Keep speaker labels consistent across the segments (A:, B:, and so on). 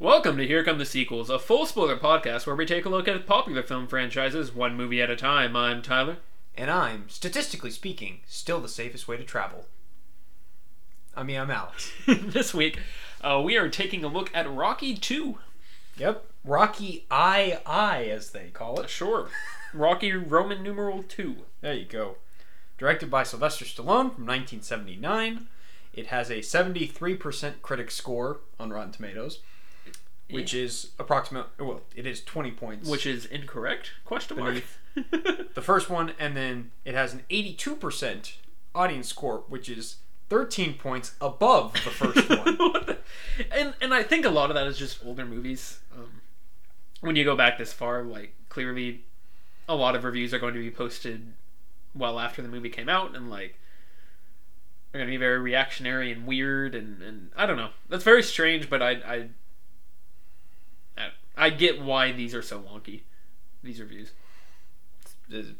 A: Welcome to Here Come the Sequels, a full spoiler podcast where we take a look at popular film franchises one movie at a time. I'm Tyler.
B: And I'm, statistically speaking, still the safest way to travel. I mean, I'm Alex.
A: this week, uh, we are taking a look at Rocky 2.
B: Yep. Rocky I I as they call it.
A: Sure. Rocky Roman numeral 2.
B: There you go. Directed by Sylvester Stallone from 1979. It has a 73% critic score on Rotten Tomatoes, which is approximate. Well, it is 20 points.
A: Which is incorrect? Question mark.
B: the first one, and then it has an 82% audience score, which is 13 points above the first one.
A: The- and and I think a lot of that is just older movies. Um, when you go back this far, like clearly, a lot of reviews are going to be posted well after the movie came out, and like they're going to be very reactionary and weird, and and I don't know. That's very strange, but I I I, get why these are so wonky. These reviews.
B: Is-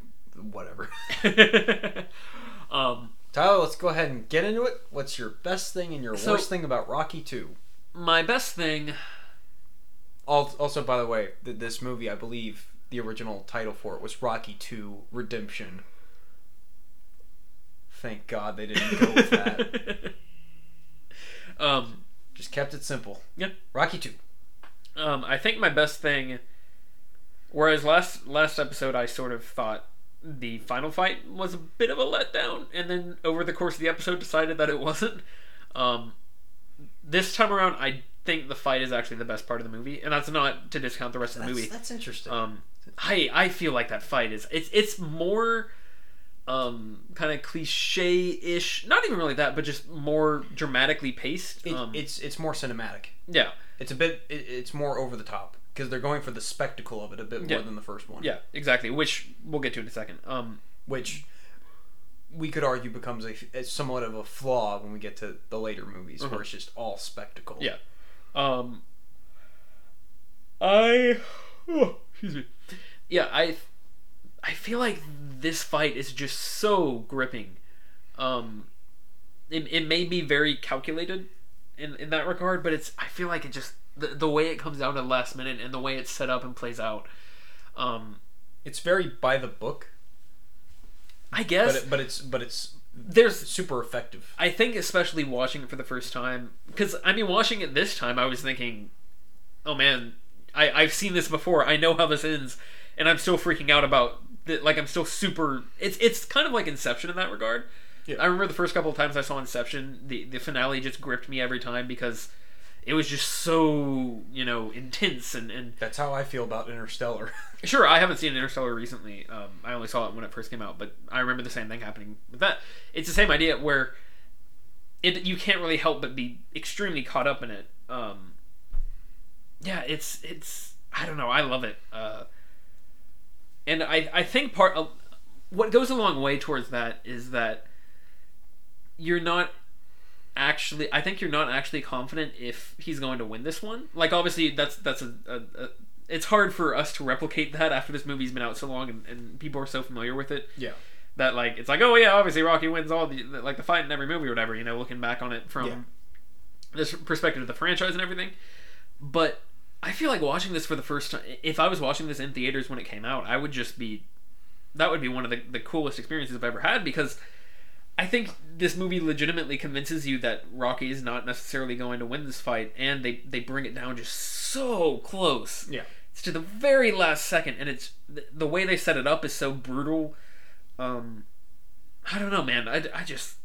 B: Whatever.
A: um,
B: Tyler, let's go ahead and get into it. What's your best thing and your
A: So-
B: worst thing about Rocky 2?
A: my best thing.
B: Also, by the way, this movie, I believe the original title for it was Rocky 2 Redemption. Thank God they didn't go with that.
A: um,
B: Just kept it simple.
A: Yeah.
B: Rocky 2.
A: Um, I think my best thing. Whereas last last episode, I sort of thought the final fight was a bit of a letdown, and then over the course of the episode, decided that it wasn't. Um, this time around, I think the fight is actually the best part of the movie, and that's not to discount the rest of the
B: That's,
A: movie.
B: that's interesting.
A: Um, I I feel like that fight is it's it's more um kind of cliche ish, not even really that, but just more dramatically paced.
B: It-
A: um,
B: it's it's more cinematic.
A: yeah.
B: It's a bit. It, it's more over the top because they're going for the spectacle of it a bit more than the first one.
A: Yeah, exactly. Which we'll get to in a second. Um,
B: Which we could argue becomes a, somewhat of a flaw when we get to the later movies,
A: Mhm.
B: where it's just all spectacle.
A: Yeah. Um, I, oh, excuse me. Yeah, I, I feel like this fight is just so gripping. Um, it, it may be very calculated in, in that regard, but it's I feel like it just the, the way it comes down to the last minute and the way it's set up and plays out. Um,
B: It's very by the book,
A: I guess
B: but it, but it's but it's
A: there's
B: super effective.
A: I think especially watching it for the first time, because I mean, watching it this time, I was thinking, "Oh man, I I've seen this before. I know how this ends, and I'm still freaking out about the, like I'm still super. It's it's kind of like Inception in that regard.
B: Yeah.
A: I remember the first couple of times I saw Inception, the the finale just gripped me every time because it was just so you know intense and and
B: That's how I feel about Interstellar.
A: Sure, I haven't seen Interstellar recently. Um, I only saw it when it first came out, but I remember the same thing happening with that. It's the same idea where it you can't really help but be extremely caught up in it. Um, yeah, it's it's I don't know. I love it, uh, and I I think part of what goes a long way towards that is that you're not actually I think you're not actually confident if he's going to win this one. Like obviously that's that's a, a, a it's hard for us to replicate that after this movie's been out so long and, and people are so familiar with it
B: yeah.
A: that like it's like oh yeah obviously Rocky wins all the like the fight in every movie or whatever you know looking back on it from
B: Yeah.
A: this perspective of the franchise and everything but I feel like watching this for the first time if I was watching this in theaters when it came out I would just be that would be one of the, the coolest experiences I've ever had because I think this movie legitimately convinces you that Rocky is not necessarily going to win this fight, and they, they bring it down just so close.
B: Yeah.
A: It's to the very last second, and it's the, the way they set it up is so brutal. Um, I don't know, man. I, I just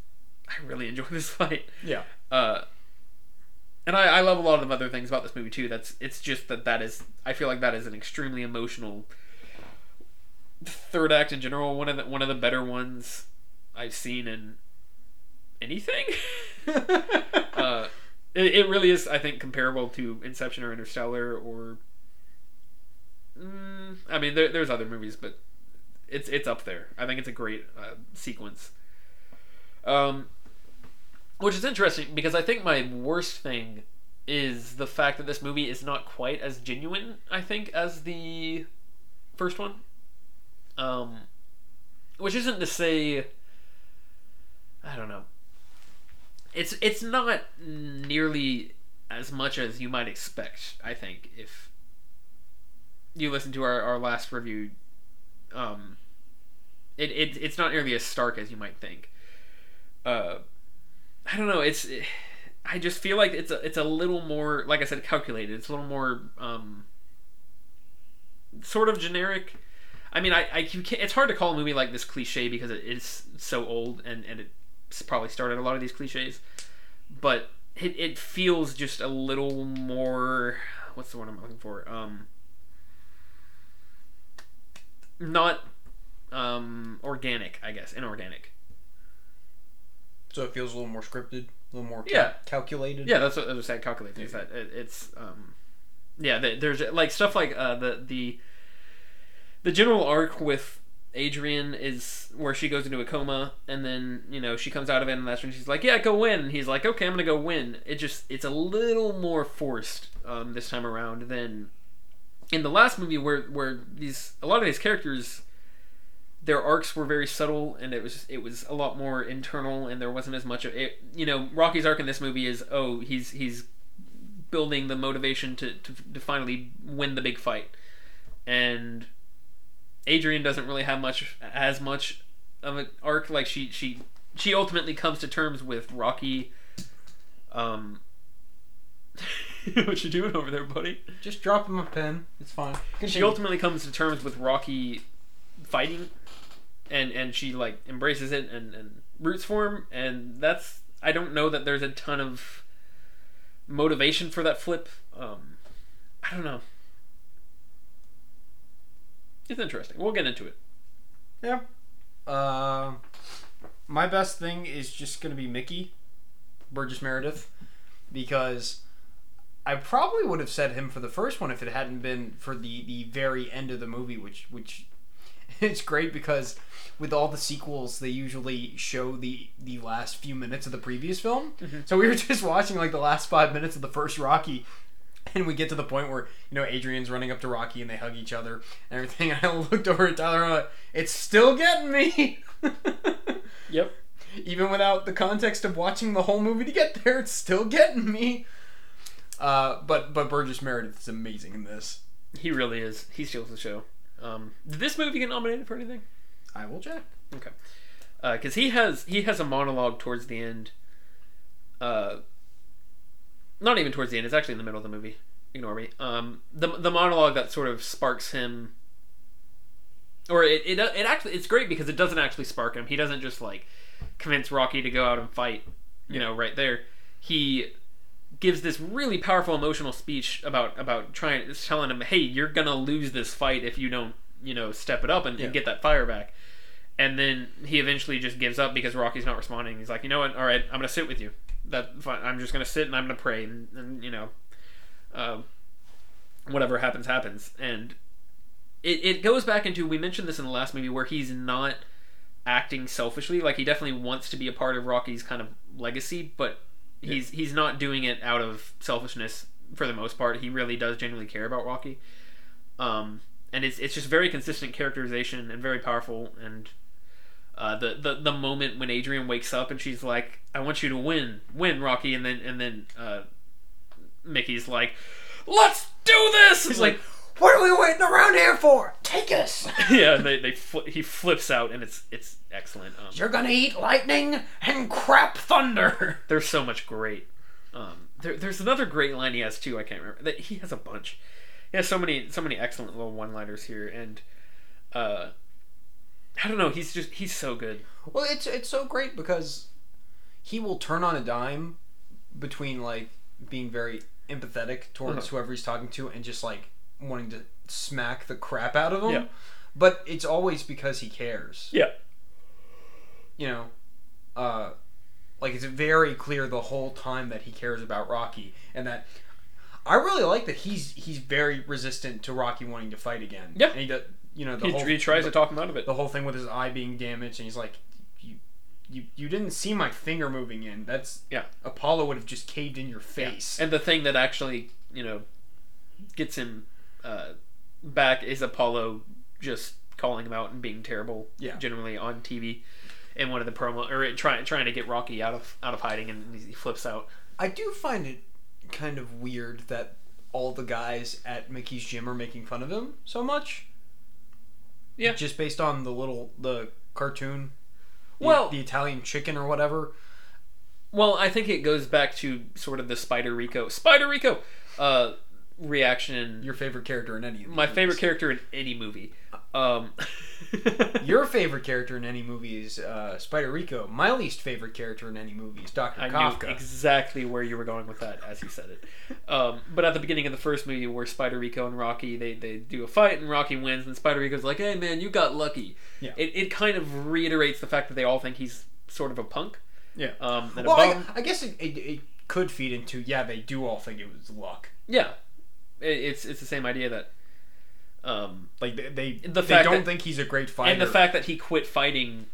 A: I really enjoy this fight.
B: Yeah.
A: Uh, and I, I love a lot of other things about this movie too. That's it's just that that is I feel like that is an extremely emotional third act in general. One of the one of the better ones I've seen in anything. uh, it, it really is, I think, comparable to Inception or Interstellar or. Mm, I mean, there, there's other movies, but it's it's up there. I think it's a great uh, sequence. Um, which is interesting because I think my worst thing is the fact that this movie is not quite as genuine. I think as the first one. Um, which isn't to say I don't know. It's it's not nearly as much as you might expect. I think if you listen to our, our last review, um, it, it it's not nearly as stark as you might think. Uh, I don't know. It's I just feel like it's a it's a little more like I said calculated. It's a little more um, sort of generic. I mean, I, I it's hard to call a movie like this cliche because it is so old and and it's probably started a lot of these cliches, but it, it feels just a little more what's the word I'm looking for um not um organic I guess inorganic
B: So it feels a little more scripted, a little more cal-
A: Yeah.
B: calculated.
A: Yeah, that's what I was saying. Calculated is that it, it's um, yeah. th- There's like stuff like uh, the the the general arc with Adrian is where she goes into a coma and then you know she comes out of it and that's when she's like, yeah, go win. And he's like, okay, I'm gonna go win. It just it's a little more forced um, this time around than in the last movie where where these a lot of these characters their arcs were very subtle and it was it was a lot more internal and there wasn't as much of it. You know Rocky's arc in this movie is oh he's he's building the motivation to, to, to finally win the big fight. And Adrian doesn't really have much as much of an arc like she she she ultimately comes to terms with Rocky. Um what you doing over there buddy?
B: Just drop him a pen. It's fine.
A: she ultimately comes to terms with Rocky fighting, and and she like embraces it and and roots for him, and that's I don't know that there's a ton of motivation for that flip. Um, I don't know. It's interesting. We'll get into it.
B: Yeah. Uh, my best thing is just gonna be Mickey, Burgess Meredith, because I probably would have said him for the first one if it hadn't been for the the very end of the movie, which which it's great because with all the sequels they usually show the the last few minutes of the previous film. So we were just watching like the last five minutes of the first Rocky. And we get to the point where you know Adrian's running up to Rocky and they hug each other and everything. And I looked over at Tyler and I'm like, "It's still getting me."
A: Yep.
B: Even without the context of watching the whole movie to get there, it's still getting me. Uh, but but Burgess Meredith is amazing in this.
A: He really is. He steals the show. Um, did this movie get nominated for anything?
B: I will check.
A: Okay. Because he has he has a monologue towards the end. Uh, not even towards the end. It's actually in the middle of the movie. Ignore me. Um, the the monologue that sort of sparks him, or it, it it actually it's great because it doesn't actually spark him. He doesn't just like convince Rocky to go out and fight. You know, right there. He gives this really powerful emotional speech about about trying telling him, "Hey, you're gonna lose this fight if you don't, you know, step it up and,
B: Yeah.
A: and get that fire back." And then he eventually just gives up because Rocky's not responding. He's like, "You know what? All right, I'm gonna sit with you. That fine. I'm just gonna sit and I'm gonna pray and, and you know, uh, whatever happens happens." And it it goes back into we mentioned this in the last movie where he's not acting selfishly. Like he definitely wants to be a part of Rocky's kind of legacy, but he's he's not doing it out of selfishness for the most part. He really does genuinely care about Rocky. Um, and it's it's just very consistent characterization and very powerful. And uh, the, the the moment when Adrian wakes up and she's like, "I want you to win, win, Rocky," and then and then uh, Mickey's like, "Let's do this!" He's like,
B: What are we waiting around here for? Take us.
A: yeah, they, they fl- he flips out and it's it's excellent. Um,
B: You're gonna eat lightning and crap thunder.
A: there's so much great. Um, there, there's another great line he has too. I can't remember. That he has a bunch. He has so many so many excellent little one-liners here, and uh, I don't know. He's just he's so good.
B: Well, it's it's so great because he will turn on a dime between like being very empathetic towards
A: Uh-huh.
B: whoever he's talking to and just like wanting to smack the crap out of him.
A: Yeah.
B: But it's always because he cares.
A: Yeah.
B: You know, uh, like it's very clear the whole time that he cares about Rocky and that. I really like that he's he's very resistant to Rocky wanting to fight again.
A: Yeah.
B: and he does. You know, the
A: He,
B: whole
A: he tries
B: the,
A: to talk him out of it.
B: the whole thing with his eye being damaged, and he's like, "You, you, you didn't see my finger moving in. That's
A: Yeah.
B: Apollo would have just caved in your
A: Yeah.
B: face."
A: And the thing that actually you know gets him uh, back is Apollo just calling him out and being terrible.
B: Yeah.
A: Generally on TV. In one of the promo, or trying trying to get Rocky out of out of hiding, and he flips out.
B: I do find it kind of weird that all the guys at Mickey's gym are making fun of him so much.
A: Yeah.
B: Just based on the little the cartoon. the-
A: Well-
B: the Italian chicken or whatever.
A: Well, I think it goes back to sort of the Spider Rico Spider Rico uh, reaction.
B: Your favorite character in any. Of
A: my
B: movies.
A: favorite character in any movie. Um,
B: Your favorite character in any movie is uh, Spider Rico. My least favorite character in any movie is Doctor Kafka.
A: exactly where you were going with that as you said it. Um, but at the beginning of the first movie, where Spider Rico and Rocky they, they do a fight and Rocky wins, and Spider Rico's like, "Hey man, you got lucky."
B: Yeah.
A: It, it kind of reiterates the fact that they all think he's sort of a punk.
B: Yeah.
A: Um,
B: well. I, I guess it, it, it could feed into yeah they do all think it was luck.
A: Yeah, it's it's the same idea that, um,
B: Like they they,
A: The
B: they don't
A: that-
B: think he's a great fighter.
A: and the fact that he quit fighting,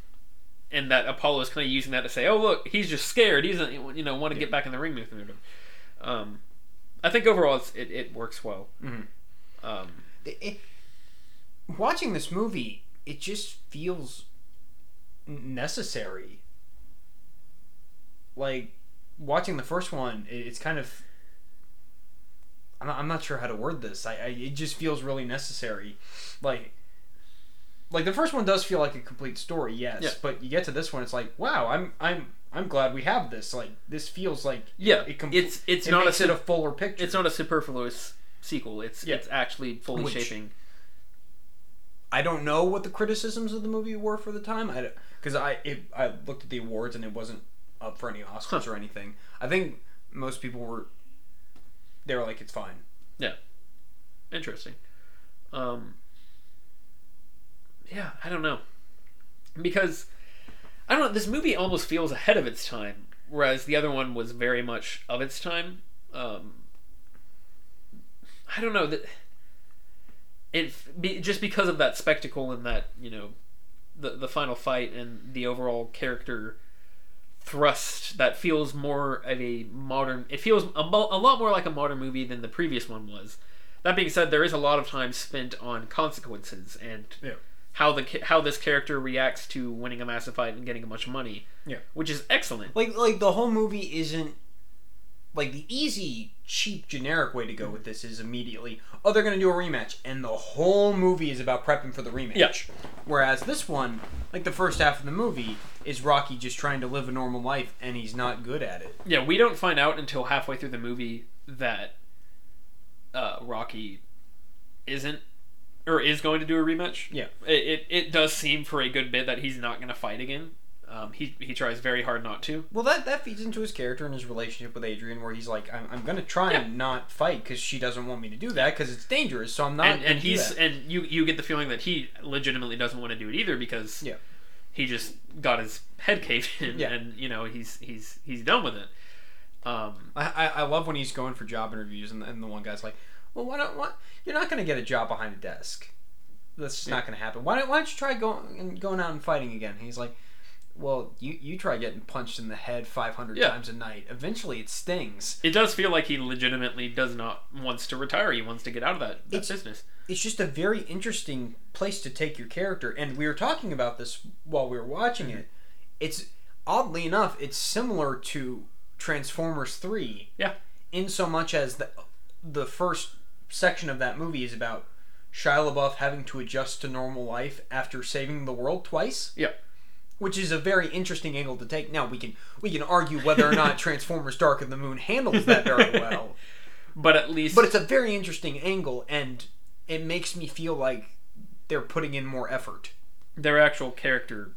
A: and that Apollo is kind of using that to say, "Oh look, he's just scared. He doesn't you know want to get back in the ring with him." Um, I think overall it's, it it works well.
B: Mhm.
A: Um,
B: It- it- watching this movie, it just feels necessary. Like watching the first one, it, it's kind of. I'm not, I'm not sure how to word this. I, I it just feels really necessary, like. Like the first one does feel like a complete story, yes.
A: Yeah.
B: But you get to this one, it's like, wow, I'm I'm I'm glad we have this. Like this feels like
A: yeah,
B: It com-
A: it's it's
B: it
A: not a
B: makes it a fuller picture.
A: it's not a superfluous sequel. It's
B: Yeah.
A: it's actually fully
B: Which-
A: shaping.
B: I don't know what the criticisms of the movie were for the time. I because I it, I looked at the awards and it wasn't up for any Oscars
A: Huh.
B: or anything. I think most people were they were like it's fine. Yeah.
A: Interesting. Um, yeah, I don't know. Because I don't know, this movie almost feels ahead of its time, whereas the other one was very much of its time. Um, I don't know that it be, just because of that spectacle and that you know the the final fight and the overall character thrust that feels more of a modern it feels a, mo- a lot more like a modern movie than the previous one was that being said there is a lot of time spent on consequences and
B: Yeah.
A: how the how this character reacts to winning a massive fight and getting a bunch of money
B: Yeah.
A: which is excellent
B: Like like the whole movie isn't like the easy cheap generic way to go with this is immediately oh they're gonna do a rematch and the whole movie is about prepping for the rematch.
A: Yeah.
B: Whereas this one, like the first half of the movie, is Rocky just trying to live a normal life and he's not good at it.
A: Yeah, we don't find out until halfway through the movie that uh, Rocky isn't or is going to do a rematch.
B: Yeah.
A: It, it, it does seem for a good bit that he's not going to fight again. Um, he, he tries very hard not to.
B: Well, that that feeds into his character and his relationship with Adrian, where he's like, "I'm, I'm gonna try
A: Yeah.
B: and not fight because she doesn't want me to do that because it's dangerous. So I'm not."
A: and and
B: do
A: he's
B: that."
A: and you you get the feeling that he legitimately doesn't want to do it either because
B: Yeah.
A: he just got his head caved in
B: Yeah.
A: and you know he's he's he's done with it. Um,
B: I, I love when he's going for job interviews and, and the one guy's like, "Well, why don't what? You're not gonna get a job behind a desk. That's just not gonna happen. Why don't Why don't you try going going out and fighting again?" He's like. Well, you, you try getting punched in the head 500
A: Yeah.
B: times a night. Eventually, it stings.
A: it does feel like he legitimately does not wants to retire. He wants to get out of that, that
B: It's-
A: business.
B: it's just a very interesting place to take your character and we were talking about this while we were watching mm-hmm. it it's oddly enough it's similar to transformers 3
A: Yeah.
B: in so much as the, the first section of that movie is about Shia LaBeouf having to adjust to normal life after saving the world twice
A: Yeah.
B: Which is a very interesting angle to take now we can we can argue whether or not transformers dark of the moon handles that very well
A: But at least
B: but it's a very interesting angle, and it makes me feel like they're putting in more effort.
A: their actual character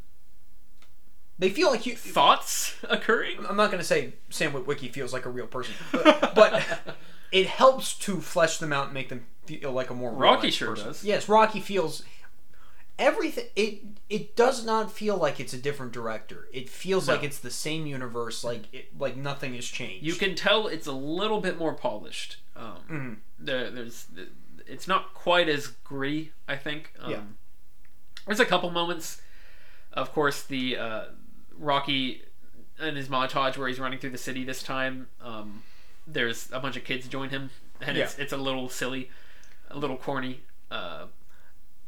B: They feel like you.
A: thoughts occurring.
B: I'm not going to say Sam Witwicky feels like a real person, but, but it helps to flesh them out and make them feel like a more
A: Rocky sure
B: person.
A: does.
B: Yes, Rocky feels everything. It it does not feel like it's a different director. It feels
A: No.
B: like it's the same universe. Like it, like nothing has changed.
A: You can tell it's a little bit more polished. Um,
B: Mhm.
A: there, there's, it's not quite as gritty. I think. Um,
B: Yeah.
A: There's a couple moments, of course, the uh, Rocky and his montage where he's running through the city this time. Um, there's a bunch of kids join him, and it's it's a little silly, a little corny. Uh,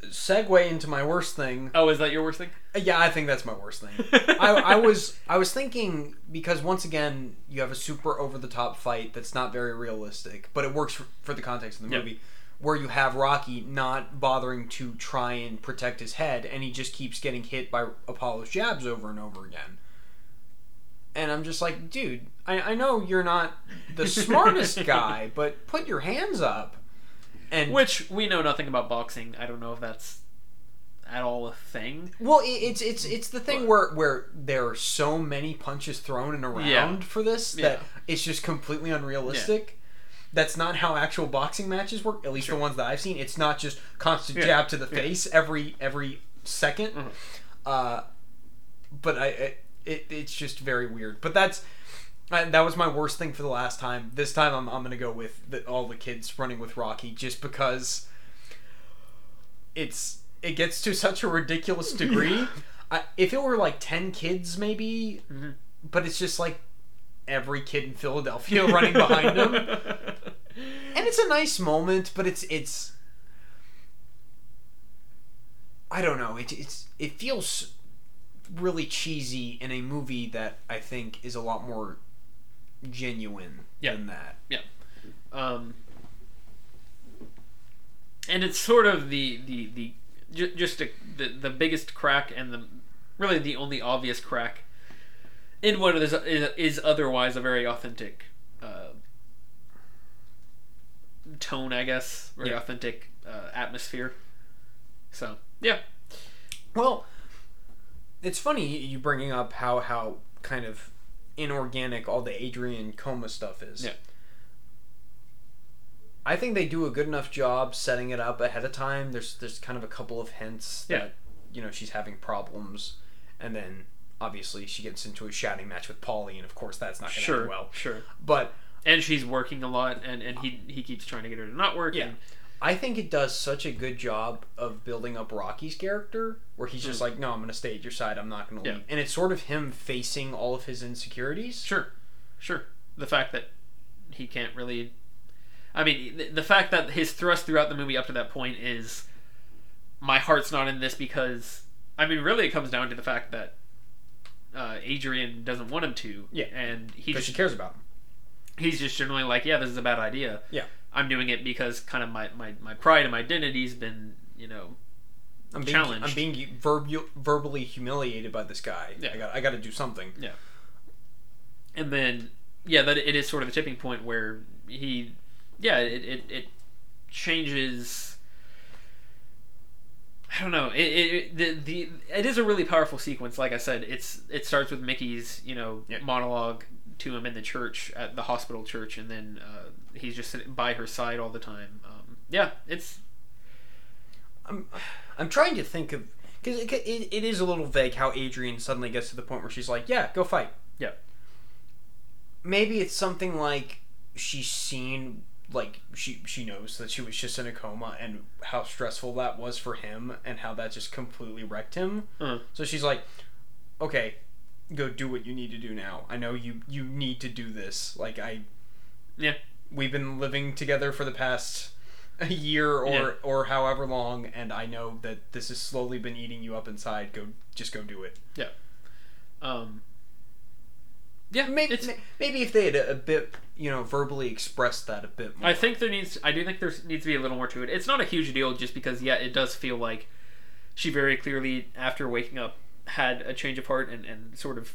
B: segue into my worst thing.
A: Oh, is that your worst thing?
B: Uh, yeah, I think that's my worst thing. I, I was I was thinking because once again you have a super over the top fight that's not very realistic, but it works for, for the context of the
A: Yep.
B: movie. Where you have Rocky not bothering to try and protect his head, and he just keeps getting hit by Apollo's jabs over and over again. And I'm just like, dude, I, I know you're not the smartest guy, but put your hands up. And
A: Which we know nothing about boxing. I don't know if that's at all a thing.
B: Well, it's it's it's the thing
A: But-
B: where where there are so many punches thrown and around
A: Yeah.
B: for this
A: Yeah.
B: that it's just completely unrealistic. That's not how actual boxing matches work. At least
A: Sure.
B: the ones that I've seen, it's not just constant
A: Yeah.
B: jab to the
A: Yeah.
B: face every every 2nd
A: Mhm.
B: Uh, but I it, it it's just very weird. But that's. I, that was my worst thing for the last time. This time, I'm, I'm gonna go with the, all the kids running with Rocky, just because it's it gets to such a ridiculous degree. I, if it were like ten kids, maybe,
A: Mhm.
B: but it's just like every kid in Philadelphia running behind him, and it's a nice moment, but it's it's. I don't know. It, it's it feels really cheesy in a movie that I think is a lot more genuine
A: Yeah.
B: than that. Yeah.
A: Um, and it's sort of the the the just a, the the biggest crack and the really the only obvious crack in what is is, is otherwise a very authentic uh, tone, I guess, very
B: Yeah.
A: authentic uh, atmosphere. So yeah,
B: Well, it's funny you bringing up how how kind of inorganic all the Adrian coma stuff is.
A: Yeah.
B: I think they do a good enough job setting it up ahead of time. There's there's kind of a couple of hints
A: Yeah.
B: that you know she's having problems, and then obviously she gets into a shouting match with Paulie, and of course that's not going to
A: sure,
B: end well.
A: sure.
B: But
A: And she's working a lot, and, and he he keeps trying to get her to not work.
B: Yeah.
A: and-
B: I think it does such a good job of building up Rocky's character, where he's just
A: Mm.
B: like, "No, I'm going to stay at your side. I'm not going to
A: Yeah.
B: leave," and it's sort of him facing all of his insecurities.
A: Sure, sure. The fact that he can't really, I mean, the, the fact that his thrust throughout the movie up to that point is, my heart's not in this because, I mean, really, it comes down to the fact that uh, Adrian doesn't want him to.
B: Yeah.
A: and he
B: Because
A: just
B: she cares about him.
A: he's just generally like, yeah, this is a bad idea.
B: Yeah.
A: I'm doing it because kind of my, my, my pride and my identity's been, you know,
B: I'm being,
A: challenged.
B: I'm being verbu- verbally humiliated by this guy.
A: Yeah.
B: I got I got to do something. Yeah.
A: And then yeah that it is sort of a tipping point where he yeah it, it, it changes i don't know it, it, it the, the it is a really powerful sequence like i said it's it starts with mickey's you know
B: Yeah.
A: monologue to him in the church at the hospital church and then uh, he's just sitting by her side all the time um, yeah it's
B: I'm I'm trying to think of because it, it, it is a little vague how Adrian suddenly gets to the point where she's like, "Yeah, go fight."
A: Yeah.
B: Maybe it's something like she's seen like she she knows that she was just in a coma and how stressful that was for him and how that just completely wrecked him.
A: Uh.
B: So she's like, "Okay, go do what you need to do now. I know you you need to do this. Like I
A: Yeah.
B: We've been living together for the past a year or
A: Yeah.
B: or however long and I know that this has slowly been eating you up inside. Go just go do it. Yeah.
A: Um yeah
B: Maybe
A: it's,
B: maybe if they had a, a bit, you know, verbally expressed that a bit more.
A: I think there needs. I do think there needs to be a little more to it. It's not a huge deal, just because yeah, it does feel like she very clearly, after waking up, had a change of heart and, and sort of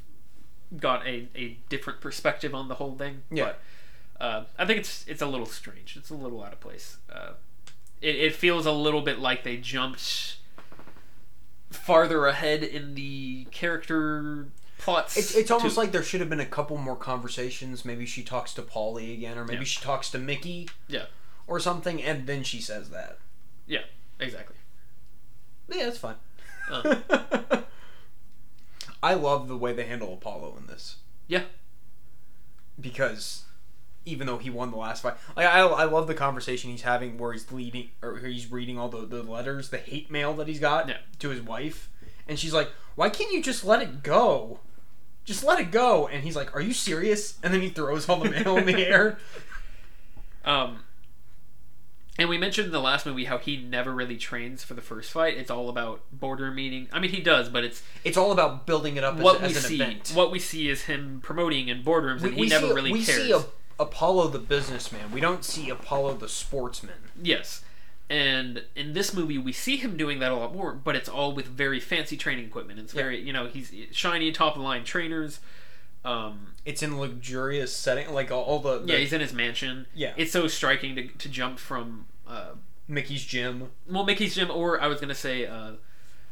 A: got a, a different perspective on the whole thing.
B: Yeah.
A: But uh, I think it's it's a little strange. It's a little out of place. Uh, it, it feels a little bit like they jumped farther ahead in the character plots.
B: It's, it's almost
A: to-
B: like there should have been a couple more conversations. Maybe she talks to Paulie again, or maybe
A: Yeah.
B: she talks to Mickey.
A: Yeah.
B: Or something, and then she says that.
A: Yeah, exactly.
B: Yeah, that's fine.
A: Uh.
B: I love the way they handle Apollo in this.
A: Yeah.
B: Because even though he won the last fight, like I, I love the conversation he's having where he's leading or he's reading all the, the letters, the hate mail that he's got
A: Yeah.
B: to his wife, and she's like, "Why can't you just let it go? Just let it go." And he's like, "Are you serious?" And then he throws all the mail in the air.
A: Um, And we mentioned in the last movie how he never really trains for the first fight. It's all about border meeting. I mean, he does, but it's
B: It's all about building it up
A: what
B: as,
A: we
B: as an
A: see.
B: event.
A: What we see is him promoting in boardrooms, and he never
B: see,
A: really
B: we
A: cares.
B: see a, Apollo the businessman. We don't see Apollo the sportsman.
A: Yes. And in this movie, we see him doing that a lot more, but it's all with very fancy training equipment. It's
B: Yeah.
A: very, you know, he's shiny, top of the line trainers. Um,
B: It's in luxurious setting, like all, all the, the
A: yeah, he's in his mansion.
B: Yeah.
A: It's so striking to, to jump from, uh,
B: Mickey's gym.
A: well, Mickey's gym, or I was gonna say, uh,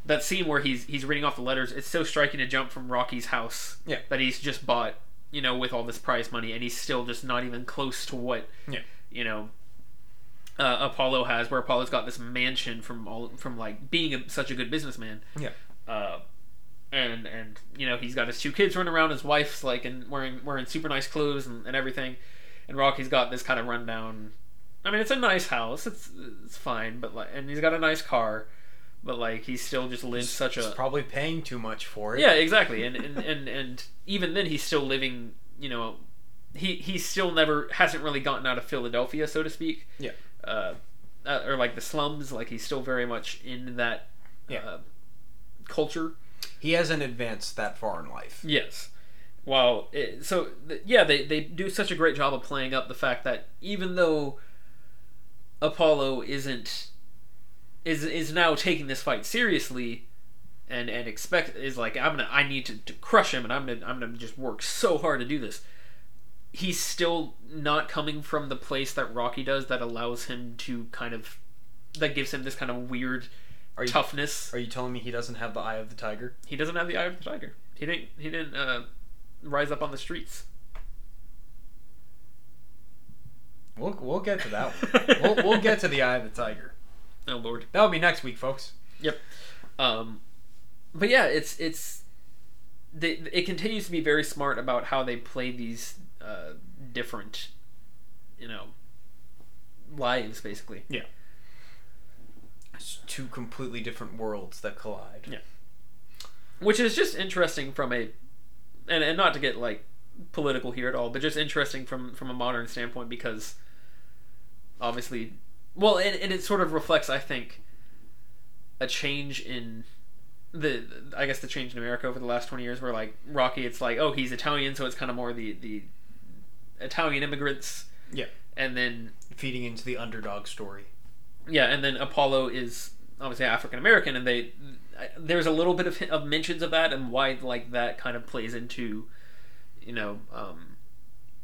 A: that scene where he's he's reading off the letters. It's so striking to jump from Rocky's house.
B: Yeah.
A: That he's just bought, you know, with all this prize money, and he's still just not even close to what,
B: Yeah.
A: you know, uh, Apollo has. Where Apollo's got this mansion from all from like being a, such a good businessman.
B: Yeah.
A: Uh, and and you know he's got his two kids running around. His wife's like and wearing wearing super nice clothes and, and everything. And Rocky's got this kind of rundown. I mean, it's a nice house. It's it's fine, but like, and he's got a nice car, but like he still just lives such
B: He's
A: a
B: probably paying too much for it.
A: yeah, exactly. And and, and and even then, he's still living. You know, he he still never hasn't really gotten out of Philadelphia, so to speak.
B: Yeah.
A: Uh, uh, or like the slums. Like he's still very much in that.
B: Yeah.
A: Uh, culture.
B: He hasn't advanced that far in life.
A: Yes. Well, it, so th- yeah, they they do such a great job of playing up the fact that even though Apollo isn't is is now taking this fight seriously and and expect is like I'm gonna I need to, to crush him and I'm gonna I'm gonna just work so hard to do this. He's still not coming from the place that Rocky does that allows him to kind of that gives him this kind of weird
B: Are you,
A: toughness.
B: are you telling me he doesn't have the eye of the tiger?
A: He doesn't have the eye of the tiger. He didn't. He didn't uh, rise up on the streets.
B: We'll, we'll get to that one. we'll, we'll get to the eye of the tiger.
A: Oh lord.
B: That'll be next week, folks. Yep.
A: Um, but yeah, it's it's they, it continues to be very smart about how they play these uh, different, you know, lives basically. Yeah.
B: It's two completely different worlds that collide.
A: Yeah. Which is just interesting from a, and, and not to get like political here at all, but just interesting from from a modern standpoint because obviously, well, and, and it sort of reflects, I think, a change in the I guess the change in America over the last twenty years, where like Rocky, it's like oh he's Italian, so it's kind of more the the Italian immigrants.
B: Yeah.
A: And then
B: Feeding into the underdog story.
A: yeah, and then Apollo is obviously African American, and they there's a little bit of, of mentions of that and why like that kind of plays into you know um,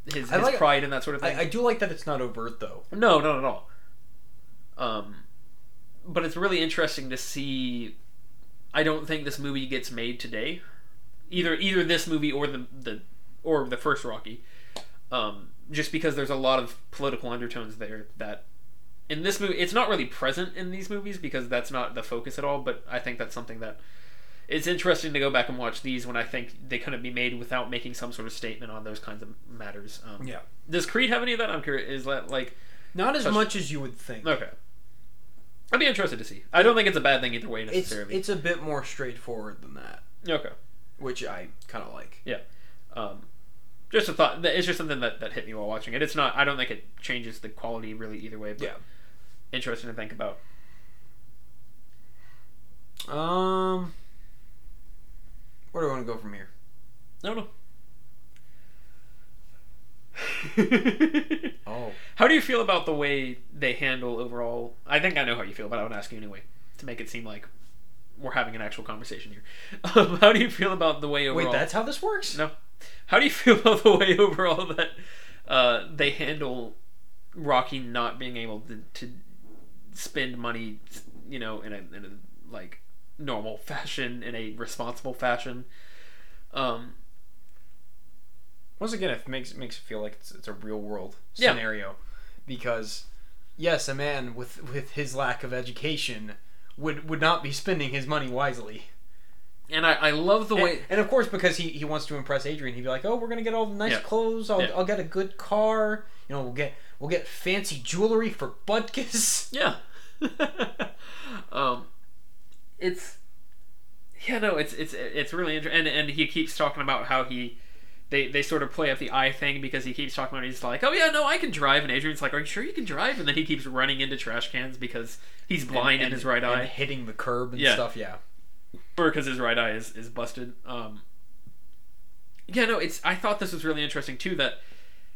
A: his, his
B: like-
A: pride and that sort of thing.
B: I, I do like that it's not overt, though.
A: no, not at all. Um, but it's really interesting to see. I don't think this movie gets made today, either either this movie or the the or the first Rocky, um, just because there's a lot of political undertones there that in this movie it's not really present in these movies because that's not the focus at all. But I think that's something that it's interesting to go back and watch these when I think they couldn't be made without making some sort of statement on those kinds of matters. Um,
B: Yeah.
A: Does Creed have any of that? I'm curious. Is that like
B: Not as much as you would think.
A: Okay. I'd be interested to see. I don't think it's a bad thing either way
B: It's
A: necessarily.
B: it's a bit more straightforward than that,
A: okay.
B: which I kind of like.
A: Um, just a thought. It's just something that, that hit me while watching it. It's not. I don't think it changes the quality really either way. But
B: Yeah.
A: Interesting to think about.
B: Um, where do I want to go from here?
A: No, no.
B: Oh,
A: how do you feel about the way they handle overall? I think I know how you feel, but I would ask you anyway to make it seem like we're having an actual conversation here. Um, how do you feel about the way overall?
B: wait, that's how this works.
A: No. How do you feel about the way overall that uh, they handle Rocky not being able to, to spend money, you know, in a, in a like normal fashion, in a responsible fashion? Um,
B: Once again, it makes it makes it feel like it's, it's a real world
A: Yeah.
B: scenario, because yes, a man with with his lack of education would would not be spending his money wisely.
A: and I, I love the
B: And,
A: way.
B: and of course, because he, he wants to impress Adrian, he'd be like, "Oh, we're gonna get all the nice
A: Yeah.
B: clothes. I'll,
A: Yeah.
B: I'll get a good car. You know, we'll get we'll get fancy jewelry for Butkus."
A: Yeah. um, it's yeah no it's it's it's really interesting and and he keeps talking about how he they they sort of play up the eye thing because he keeps talking about it. he's like, oh yeah, no, I can drive, and Adrian's like, are you sure you can drive? And then he keeps running into trash cans because he's blind
B: and,
A: in his right
B: and
A: eye,
B: hitting the curb and
A: Yeah.
B: stuff. Yeah.
A: or because his right eye is is busted. Um, yeah, no, it's. I thought this was really interesting too. That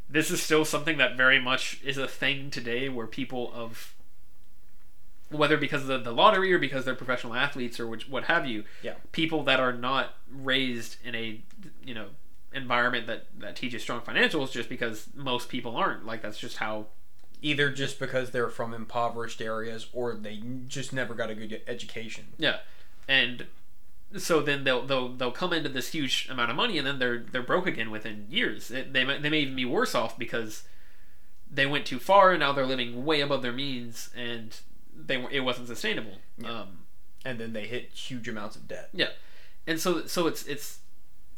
A: this is still something that very much is a thing today, where people of whether because of the lottery or because they're professional athletes or which, what have you,
B: Yeah.
A: people that are not raised in a you know environment that that teaches strong financials just because most people aren't like that's just how
B: Either just because they're from impoverished areas or they just never got a good education.
A: Yeah, and so then they'll they'll they'll come into this huge amount of money, and then they're they're broke again within years. It, they they may even be worse off because they went too far, and now they're living way above their means, and they it wasn't sustainable.
B: Yeah.
A: Um,
B: And then they hit huge amounts of debt. Yeah.
A: And so so it's it's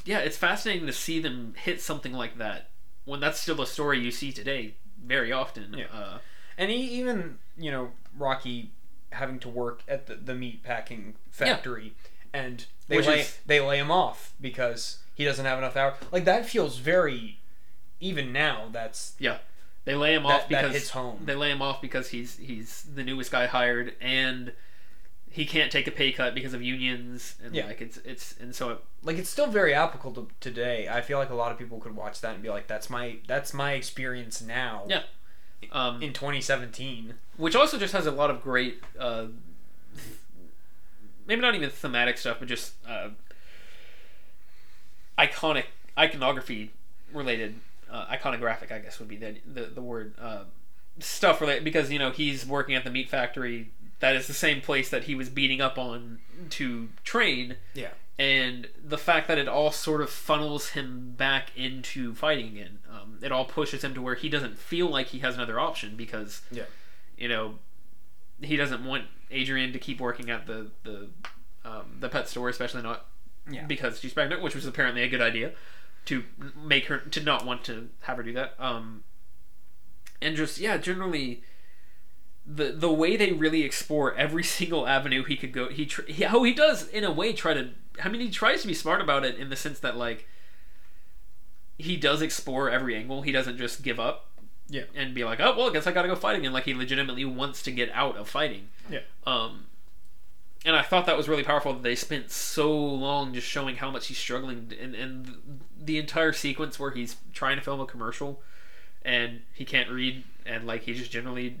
A: yeah, it's fascinating to see them hit something like that when that's still a story you see today very often.
B: Yeah.
A: Uh,
B: And he, even, you know, Rocky having to work at the, the meat packing factory and they
A: Which
B: lay
A: is-
B: they lay him off because he doesn't have enough hours. Like that feels very even now that's yeah.
A: they lay him
B: that,
A: off
B: that
A: because
B: hits home.
A: they lay him off because he's he's the newest guy hired and he can't take a pay cut because of unions and
B: Yeah.
A: like it's it's and so it,
B: like it's still very applicable to today. I feel like a lot of people could watch that and be like, "That's my that's my experience now."
A: Yeah. um
B: In 2017.
A: which also just has a lot of great uh maybe not even thematic stuff but just uh iconic iconography related uh, iconographic I guess would be the the, the word uh stuff related because you know he's working at the meat factory that is the same place that he was beating up on to train
B: Yeah.
A: and the fact that it all sort of funnels him back into fighting again. Um, it all pushes him to where he doesn't feel like he has another option because,
B: Yeah.
A: you know, he doesn't want Adrian to keep working at the the um, the pet store, especially not
B: Yeah.
A: because she's pregnant, which was apparently a good idea to make her to not want to have her do that. Um, and just yeah, generally. The, the way they really explore every single avenue he could go he, tr- he how he does in a way try to I mean he tries to be smart about it in the sense that like he does explore every angle he doesn't just give up
B: Yeah.
A: and be like oh well I guess I gotta go fight again like he legitimately wants to get out of fighting
B: Yeah.
A: um and I thought that was really powerful that they spent so long just showing how much he's struggling and and the entire sequence where he's trying to film a commercial and he can't read and like he just generally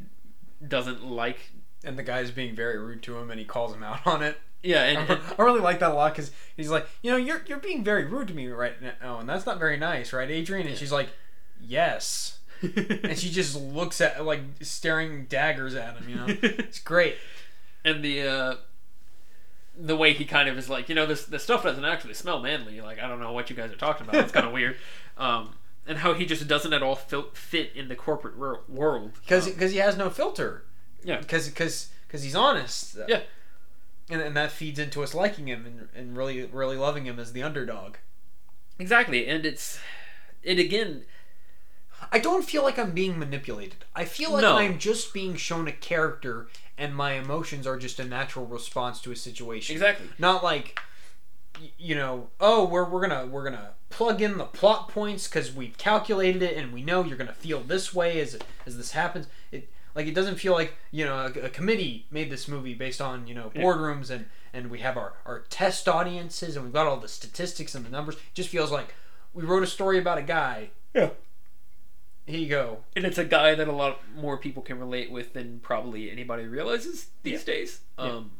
A: doesn't like
B: And the guy's being very rude to him and he calls him out on it.
A: yeah and, and
B: I really like that a lot because he's like, you know, you're you're being very rude to me right now, and that's not very nice, right, Adrian? And she's like, yes, and she just looks at like staring daggers at him. You know, it's great.
A: and the uh the way he kind of is like, you know, this the stuff doesn't actually smell manly. Like, I don't know what you guys are talking about. It's kind of weird. Um, and how he just doesn't at all fil- fit in the corporate wor- world.
B: because
A: Um,
B: because he has no filter.
A: Yeah.
B: Because because because he's honest.
A: Yeah.
B: And, and that feeds into us liking him and, and really really loving him as the underdog.
A: exactly, and it's it again.
B: I don't feel like I'm being manipulated. I feel like
A: No.
B: I'm just being shown a character and my emotions are just a natural response to a situation.
A: Exactly.
B: Not like you know, oh, we're we're to we're to plug in the plot points cuz we've calculated it and we know you're to feel this way as as this happens. It like it doesn't feel like, you know, a, a committee made this movie based on, you know,
A: Yeah.
B: boardrooms and and we have our our test audiences and we've got all the statistics and the numbers. It just feels like we wrote a story about a guy.
A: Yeah.
B: Here you go.
A: And it's a guy that a lot more people can relate with than probably anybody realizes these days.
B: Yeah.
A: Um,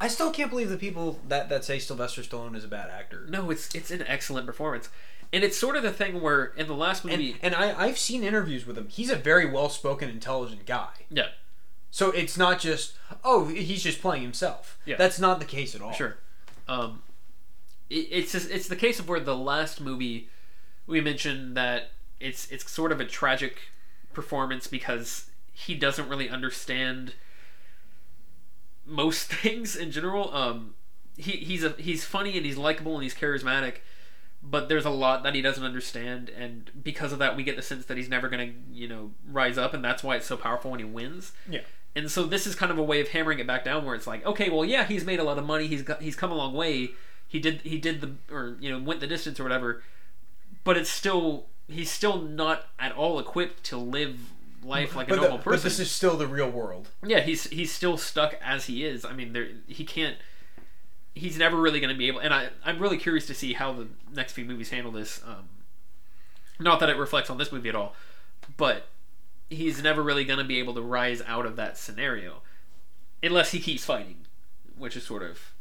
B: I still can't believe the people that, that say Sylvester Stallone is a bad actor.
A: No, it's it's an excellent performance, and it's sort of the thing where in the last
B: And,
A: movie,
B: and I, I've seen interviews with him. He's a very well spoken, intelligent guy.
A: yeah,
B: So it's not just, oh, he's just playing himself.
A: Yeah.
B: That's not the case at all.
A: Sure. Um, it, it's just, it's the case of where the last movie we mentioned that it's it's sort of a tragic performance because he doesn't really understand most things in general. Um, he he's a he's funny and he's likable and he's charismatic, but there's a lot that he doesn't understand, and because of that, we get the sense that he's never gonna you know rise up, and that's why it's so powerful when he wins.
B: Yeah.
A: And so this is kind of a way of hammering it back down, where it's like, okay, well, yeah, he's made a lot of money, he's got he's come a long way, he did he did the or you know went the distance or whatever, but it's still he's still not at all equipped to live life like a
B: but, the-
A: normal
B: but
A: person.
B: this is still the real world.
A: Yeah, he's he's still stuck as he is. I mean, there he can't. He's never really going to be able. And I I'm really curious to see how the next few movies handle this. Um, not that it reflects on this movie at all, but he's never really going to be able to rise out of that scenario unless he keeps fighting, which is sort of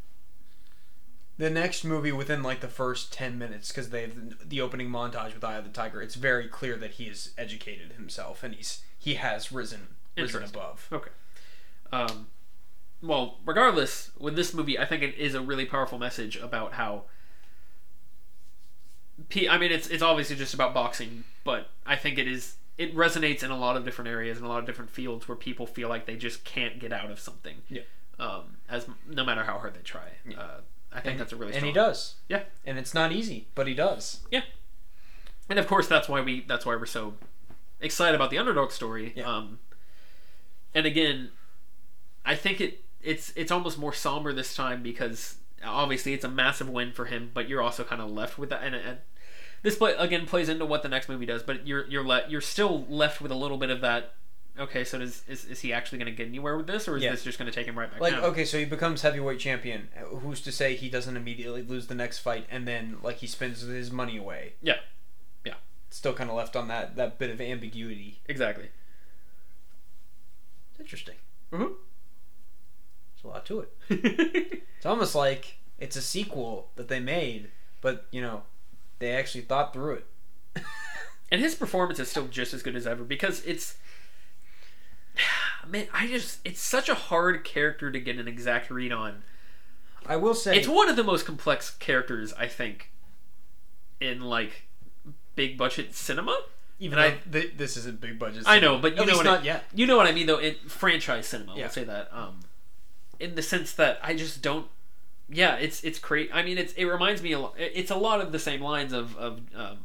B: The next movie, within like the first ten minutes, because they have the opening montage with Eye of the Tiger, it's very clear that he has educated himself and he's he has risen risen above.
A: Okay. Um, well, regardless, with this movie, I think it is a really powerful message about how. P- I mean, it's it's obviously just about boxing, but I think it is it resonates in a lot of different areas and a lot of different fields where people feel like they just can't get out of something.
B: Yeah.
A: Um, as no matter how hard they try. Uh, I think
B: And-
A: that's a really
B: and he does.
A: Yeah.
B: and it's not easy, but he does. Yeah.
A: And of course that's why we that's why we're so excited about the underdog story
B: Yeah.
A: um and again i think it it's it's almost more somber this time because obviously it's a massive win for him but you're also kind of left with that and, and this play again plays into what the next movie does but you're you're le- you're still left with a little bit of that okay so does is, is he actually going to get anywhere with this or is
B: Yeah.
A: this just going to take him right back
B: Like,
A: down
B: okay, so he becomes heavyweight champion. Who's to say he doesn't immediately lose the next fight and then like he spends his money away?
A: Yeah.
B: Still kind of left on that that bit of ambiguity.
A: exactly
B: It's interesting.
A: Mhm.
B: There's a lot to it. It's almost like it's a sequel that they made, but you know, they actually thought through it.
A: and his performance is still just as good as ever because it's man i just it's such a hard character to get an exact read on
B: I will say
A: it's one of the most complex characters i think in like big budget cinema
B: even
A: and
B: though th- this isn't big budget.
A: I know, but you
B: At
A: know
B: least
A: what I-
B: not yet.
A: you know what i mean though in franchise cinema
B: Yeah.
A: we'll say that um in the sense that i just don't yeah it's it's great i mean it's it reminds me a lot it's a lot of the same lines of of um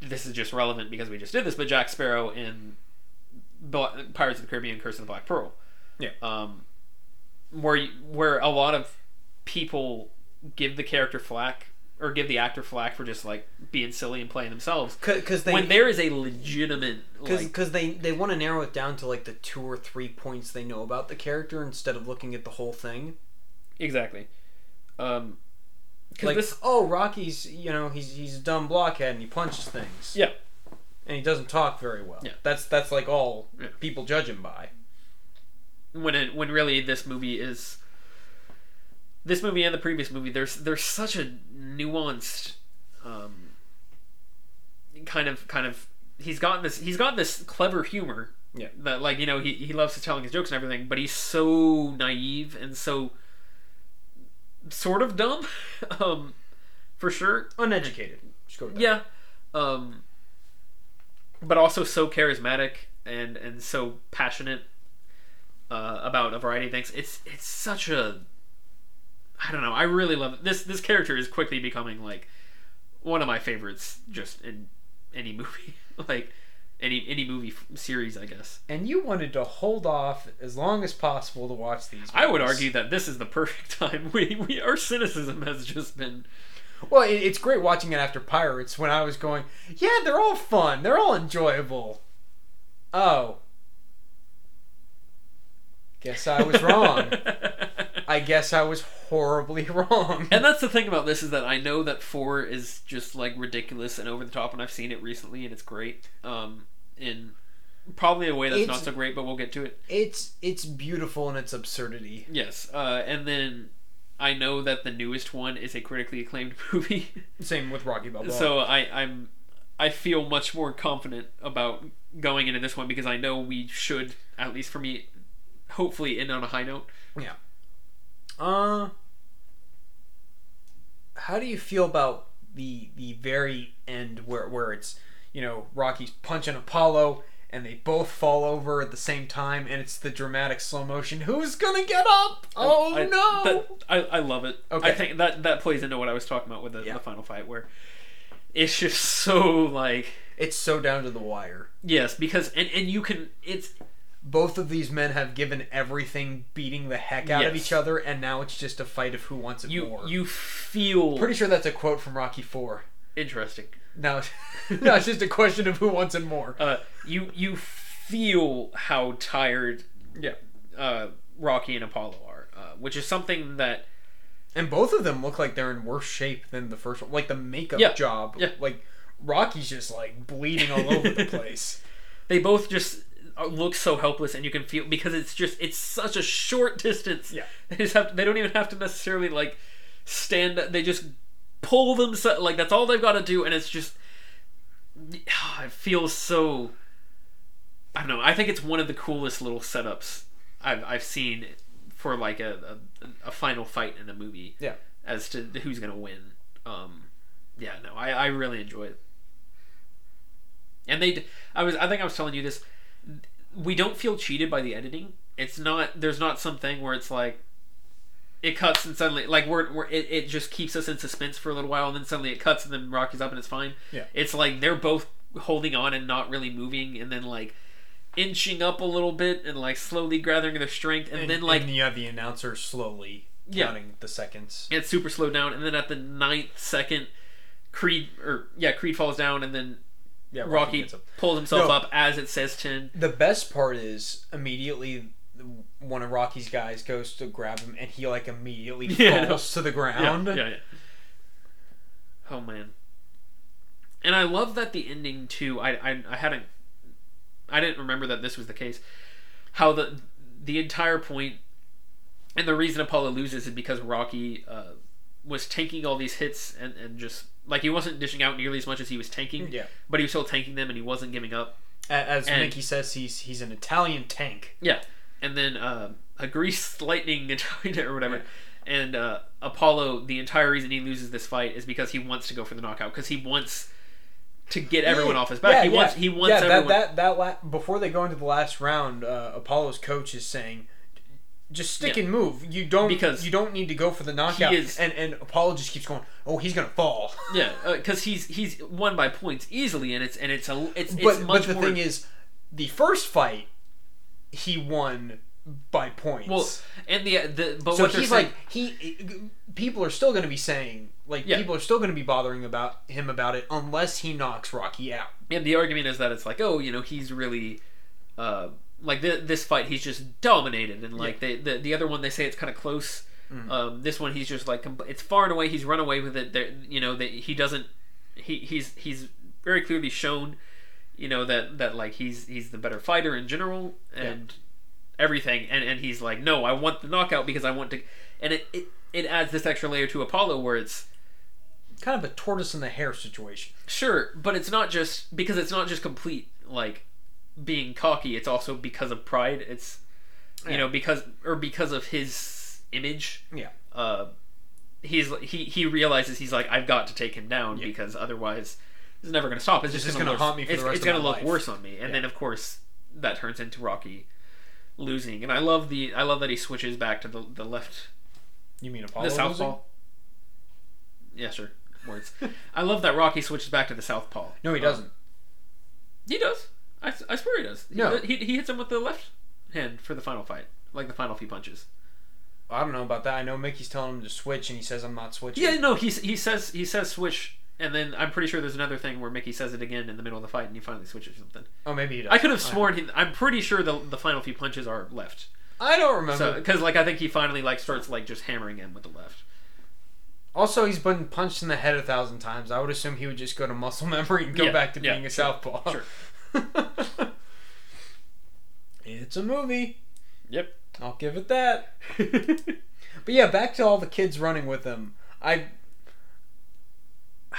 A: this is just relevant because we just did this but jack sparrow in pirates of the caribbean curse of the black pearl
B: Yeah.
A: um where where a lot of people give the character flack or give the actor flack for just like being silly and playing themselves
B: Because
A: when there is a legitimate
B: because
A: like
B: they they want to narrow it down to like the two or three points they know about the character instead of looking at the whole thing.
A: Exactly. Um,
B: Like,
A: this,
B: oh, Rocky's you know he's he's a dumb blockhead and he punches things.
A: Yeah.
B: and he doesn't talk very well.
A: Yeah.
B: that's that's like all
A: Yeah.
B: people judge him by.
A: when it, when really this movie is this movie and the previous movie, there's there's such a nuanced, um, kind of kind of he's got this he's got this clever humor.
B: Yeah.
A: That like you know he he loves telling his jokes and everything, but he's so naive and so sort of dumb, um, for sure.
B: Uneducated. Just go with that.
A: Yeah. Um, but also so charismatic and and so passionate uh, about a variety of things. It's it's such a I don't know. I really love it. This this character is quickly becoming like one of my favorites just in any movie. like any any movie f- series, I guess.
B: And you wanted to hold off as long as possible to watch these.
A: I would argue that this is the perfect time. We, we our cynicism has just been
B: Well, it, it's great watching it after Pirates when I was going, yeah, they're all fun, they're all enjoyable. Oh. Guess I was wrong. I guess I was horribly wrong.
A: And that's the thing about this is that I know that four is just like ridiculous and over the top, and I've seen it recently, and it's great. Um, in probably a way that's
B: It's-
A: not so great, but we'll get to it.
B: It's it's beautiful in its absurdity.
A: Yes, uh, and then I know that the newest one is a critically acclaimed movie,
B: Same with Rocky Balboa.
A: so I, I'm I feel much more confident about going into this one because I know we should, at least for me, hopefully end on a high note. Yeah.
B: Uh, how do you feel about the the very end where where it's you know Rocky's punching Apollo and they both fall over at the same time and it's the dramatic slow motion. Who's gonna get up? Oh
A: I,
B: no!
A: that- I, I love it.
B: Okay.
A: I think that that plays into what I was talking about with the,
B: Yeah.
A: the final fight, where it's just so like
B: it's so down to the wire.
A: yes, because and and you can it's
B: Both of these men have given everything, beating the heck out of each other, and now it's just a fight of who wants it
A: you
B: more.
A: you feel
B: Pretty sure that's a quote from Rocky Four.
A: interesting.
B: Now, now it's just a question of who wants it more.
A: Uh, you you feel how tired
B: Yeah.
A: uh, Rocky and Apollo are, uh, which is something that
B: And both of them look like they're in worse shape than the first one. Like the makeup
A: Yeah.
B: job.
A: Yeah.
B: Like Rocky's just like bleeding all over the place.
A: they both just uh, look so helpless, and you can feel because it's just it's such a short distance.
B: Yeah.
A: they just have they don't even have to necessarily like stand. They just pull themselves like that's all they've got to do, and it's just it feels so. I don't know. I think it's one of the coolest little setups I've I've seen for like a a, a final fight in a movie.
B: Yeah.
A: As to who's gonna win. Um, yeah, no, I, I really enjoy it. And they, I was, I think I was telling you this. We don't feel cheated by the editing. It's not. There's not something where it's like, it cuts and suddenly like we're, we're it, it just keeps us in suspense for a little while and then suddenly it cuts and then Rocky's up and it's fine.
B: Yeah.
A: It's like they're both holding on and not really moving and then like inching up a little bit and like slowly gathering their strength and, then like
B: and you have the announcer slowly
A: Yeah.
B: counting the seconds.
A: it's super slowed down and then at the ninth second Creed or yeah Creed falls down and then
B: Yeah,
A: Rocky,
B: up.
A: pulls himself
B: No.
A: up as it says 10
B: The best part is immediately one of Rocky's guys goes to grab him and he like immediately
A: Yeah,
B: falls to the
A: yeah,
B: ground.
A: yeah, yeah. Oh man. And I love that the ending too. I, I I hadn't I didn't remember that this was the case. How the the entire point and the reason Apollo loses is because Rocky uh, was tanking all these hits and, and just like he wasn't dishing out nearly as much as he was tanking,
B: Yeah.
A: but he was still tanking them and he wasn't giving up.
B: As
A: And-
B: Mickey says, he's he's an Italian tank.
A: Yeah, and then uh, a greased lightning China or whatever. And uh, Apollo, the entire reason he loses this fight is because he wants to go for the knockout because he wants to get everyone off his back.
B: Yeah,
A: he
B: yeah.
A: wants he wants
B: yeah,
A: everyone.
B: that that that la- before they go into the last round, uh, Apollo's coach is saying, "Just stick
A: Yeah.
B: and move. You don't
A: Because
B: you don't need to go for the knockout."
A: is-
B: and and Apollo just keeps going. Oh, he's gonna fall.
A: yeah, because he's he's won by points easily, and it's and it's a it's, it's
B: but
A: much
B: but the
A: more.
B: thing is, the first fight, he won by points.
A: well, and the the but
B: so
A: what
B: he's
A: saying,
B: like he. People are still going to be saying like
A: Yeah.
B: people are still going to be bothering about him about it unless he knocks Rocky out.
A: and the argument is that it's like oh you know he's really uh like th- this fight he's just dominated and like they, the the other one they say it's kind of close um this one he's just like it's far and away he's run away with it there you know that he doesn't he he's he's very clearly shown you know that that like he's he's the better fighter in general and everything and and he's like no I want the knockout because I want to and it it, it adds this extra layer to Apollo where it's
B: Kind of a tortoise and the hare situation.
A: Sure, but it's not just because it's not just complete like being cocky. It's also because of pride. It's you
B: Yeah.
A: know because or because of his image.
B: Yeah.
A: Uh, he's he he realizes he's like I've got to take him down
B: Yeah.
A: because otherwise it's never going to stop. It's
B: This
A: just going
B: gonna haunt me for the
A: it's, it's gonna look
B: life.
A: worse on me, and
B: Yeah.
A: then of course that turns into Rocky losing. And I love the I love that he switches back to the the left
B: You mean Apollo?
A: the southpaw. Yeah, sure. Words. I love that Rocky switches back to the southpaw.
B: No, he
A: Um,
B: doesn't.
A: he does. I, I swear he does. He-
B: No.
A: He, he, hits him with the left hand for the final fight. Like the final few punches.
B: I don't know about that. I know Mickey's telling him to switch, and he says, "I'm not switching."
A: Yeah, no, he, he says he says switch, and then I'm pretty sure there's another thing where Mickey says it again in the middle of the fight, and he finally switches something.
B: Oh, maybe he does.
A: I could have sworn he, I'm pretty sure the the final few punches are left.
B: I don't remember.
A: So because like I think he finally like starts like just hammering him with the left.
B: also, he's been punched in the head a thousand times. I would assume he would just go to muscle memory and go
A: Yeah,
B: back to
A: yeah,
B: being a
A: sure,
B: southpaw.
A: sure.
B: it's a movie.
A: Yep.
B: I'll give it that. But yeah, back to all the kids running with him. I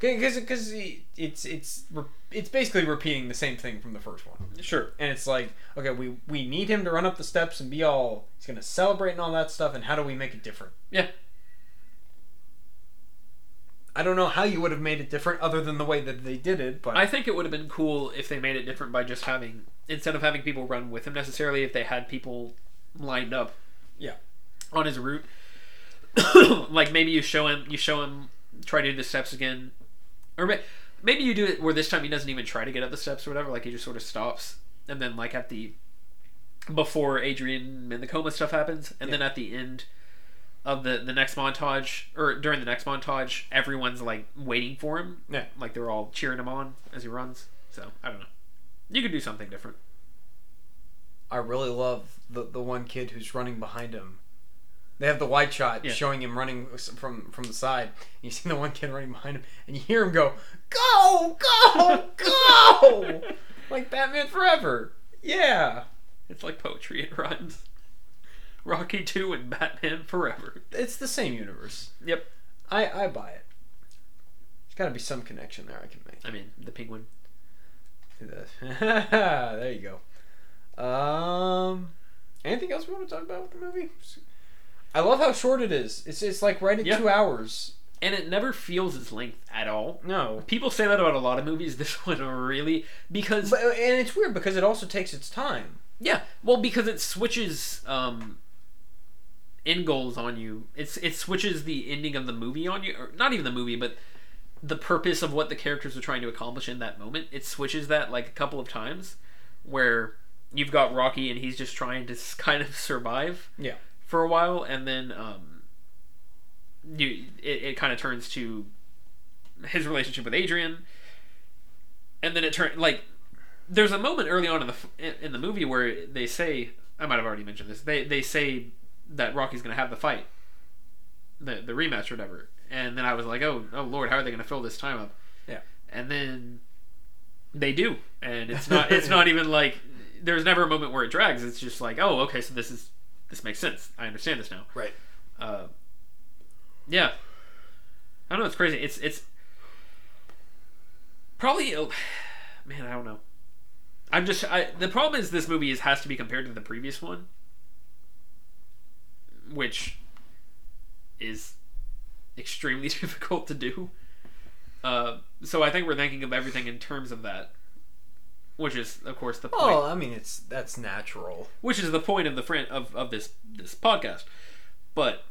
B: because because it's it's it's basically repeating the same thing from the first one.
A: sure.
B: And it's like, okay, we we need him to run up the steps and be all he's gonna celebrate and all that stuff. And how do we make it different?
A: Yeah.
B: I don't know how you would have made it different other than the way that they did it. But
A: I think it would have been cool if they made it different by just having instead of having people run with him necessarily, if they had people lined up.
B: Yeah.
A: On his route, like maybe you show him, you show him try to do the steps again, or may, maybe you do it where this time he doesn't even try to get up the steps or whatever. Like he just sort of stops, and then like at the before Adrian and the coma stuff happens, and then at the end, of the the next montage or during the next montage, everyone's like waiting for him.
B: Yeah.
A: like they're all cheering him on as he runs. So I don't know. You could do something different.
B: I really love the the one kid who's running behind him. They have the wide shot
A: Yeah.
B: showing him running from from the side. You see the one kid running behind him, and you hear him go, "Go, go, go!" like Batman Forever. Yeah,
A: It's like poetry. It rhymes. Rocky Two and Batman Forever.
B: it's the same universe.
A: Yep.
B: I I buy it. There's got to be some connection there I can make.
A: I mean the penguin.
B: there you go. Um, anything else we want to talk about with the movie? I love how short it is. It's it's like right at
A: Yeah.
B: two hours.
A: And it never feels its length at all.
B: No,
A: People say that about a lot of movies. This one really because
B: but and it's weird because it also takes its time.
A: yeah, well because it switches um end goals on you. It's it switches the ending of the movie on you, or not even the movie, but the purpose of what the characters are trying to accomplish in that moment. It switches that like a couple of times, where you've got Rocky and he's just trying to kind of survive.
B: Yeah.
A: For a while, and then um, you it, it kind of turns to his relationship with Adrian, and then it turns like there's a moment early on in the in, in the movie where they say I might have already mentioned this. They they say that Rocky's to have the fight, the the rematch or whatever, and then I was like, oh oh lord, how are they to fill this time up?
B: Yeah.
A: and then they do, and it's not it's not even like there's never a moment where it drags. It's just like oh okay, so this is this makes sense. I understand this now.
B: Right.
A: Uh, yeah. I don't know. It's crazy. It's it's probably a- man. I don't know. I'm just. I, the problem is this movie is has to be compared to the previous one, which is extremely difficult to do. Uh, so I think we're thinking of everything in terms of that, which is of course the point
B: Oh, I mean it's that's natural.
A: which is the point of the friend of, of this this podcast. But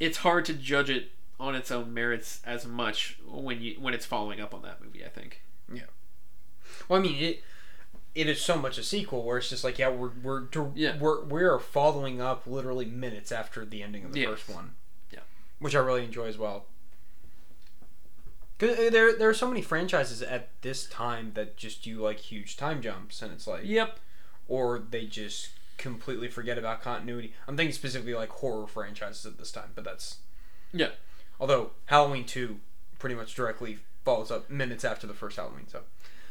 A: it's hard to judge it on its own merits as much when you when it's following up on that movie. I think. Yeah.
B: Well, I mean it. It is so much a sequel where it's just like yeah we're we're
A: Yeah.
B: we're we're following up literally minutes after the ending of the
A: Yes.
B: first one.
A: Yeah.
B: which I really enjoy as well. 'Cause, uh, there there are so many franchises at this time that just do like huge time jumps, and it's like
A: Yep.
B: or they just completely forget about continuity. I'm thinking specifically like horror franchises at this time, but that's
A: Yeah.
B: Although Halloween two pretty much directly follows up minutes after the first Halloween, so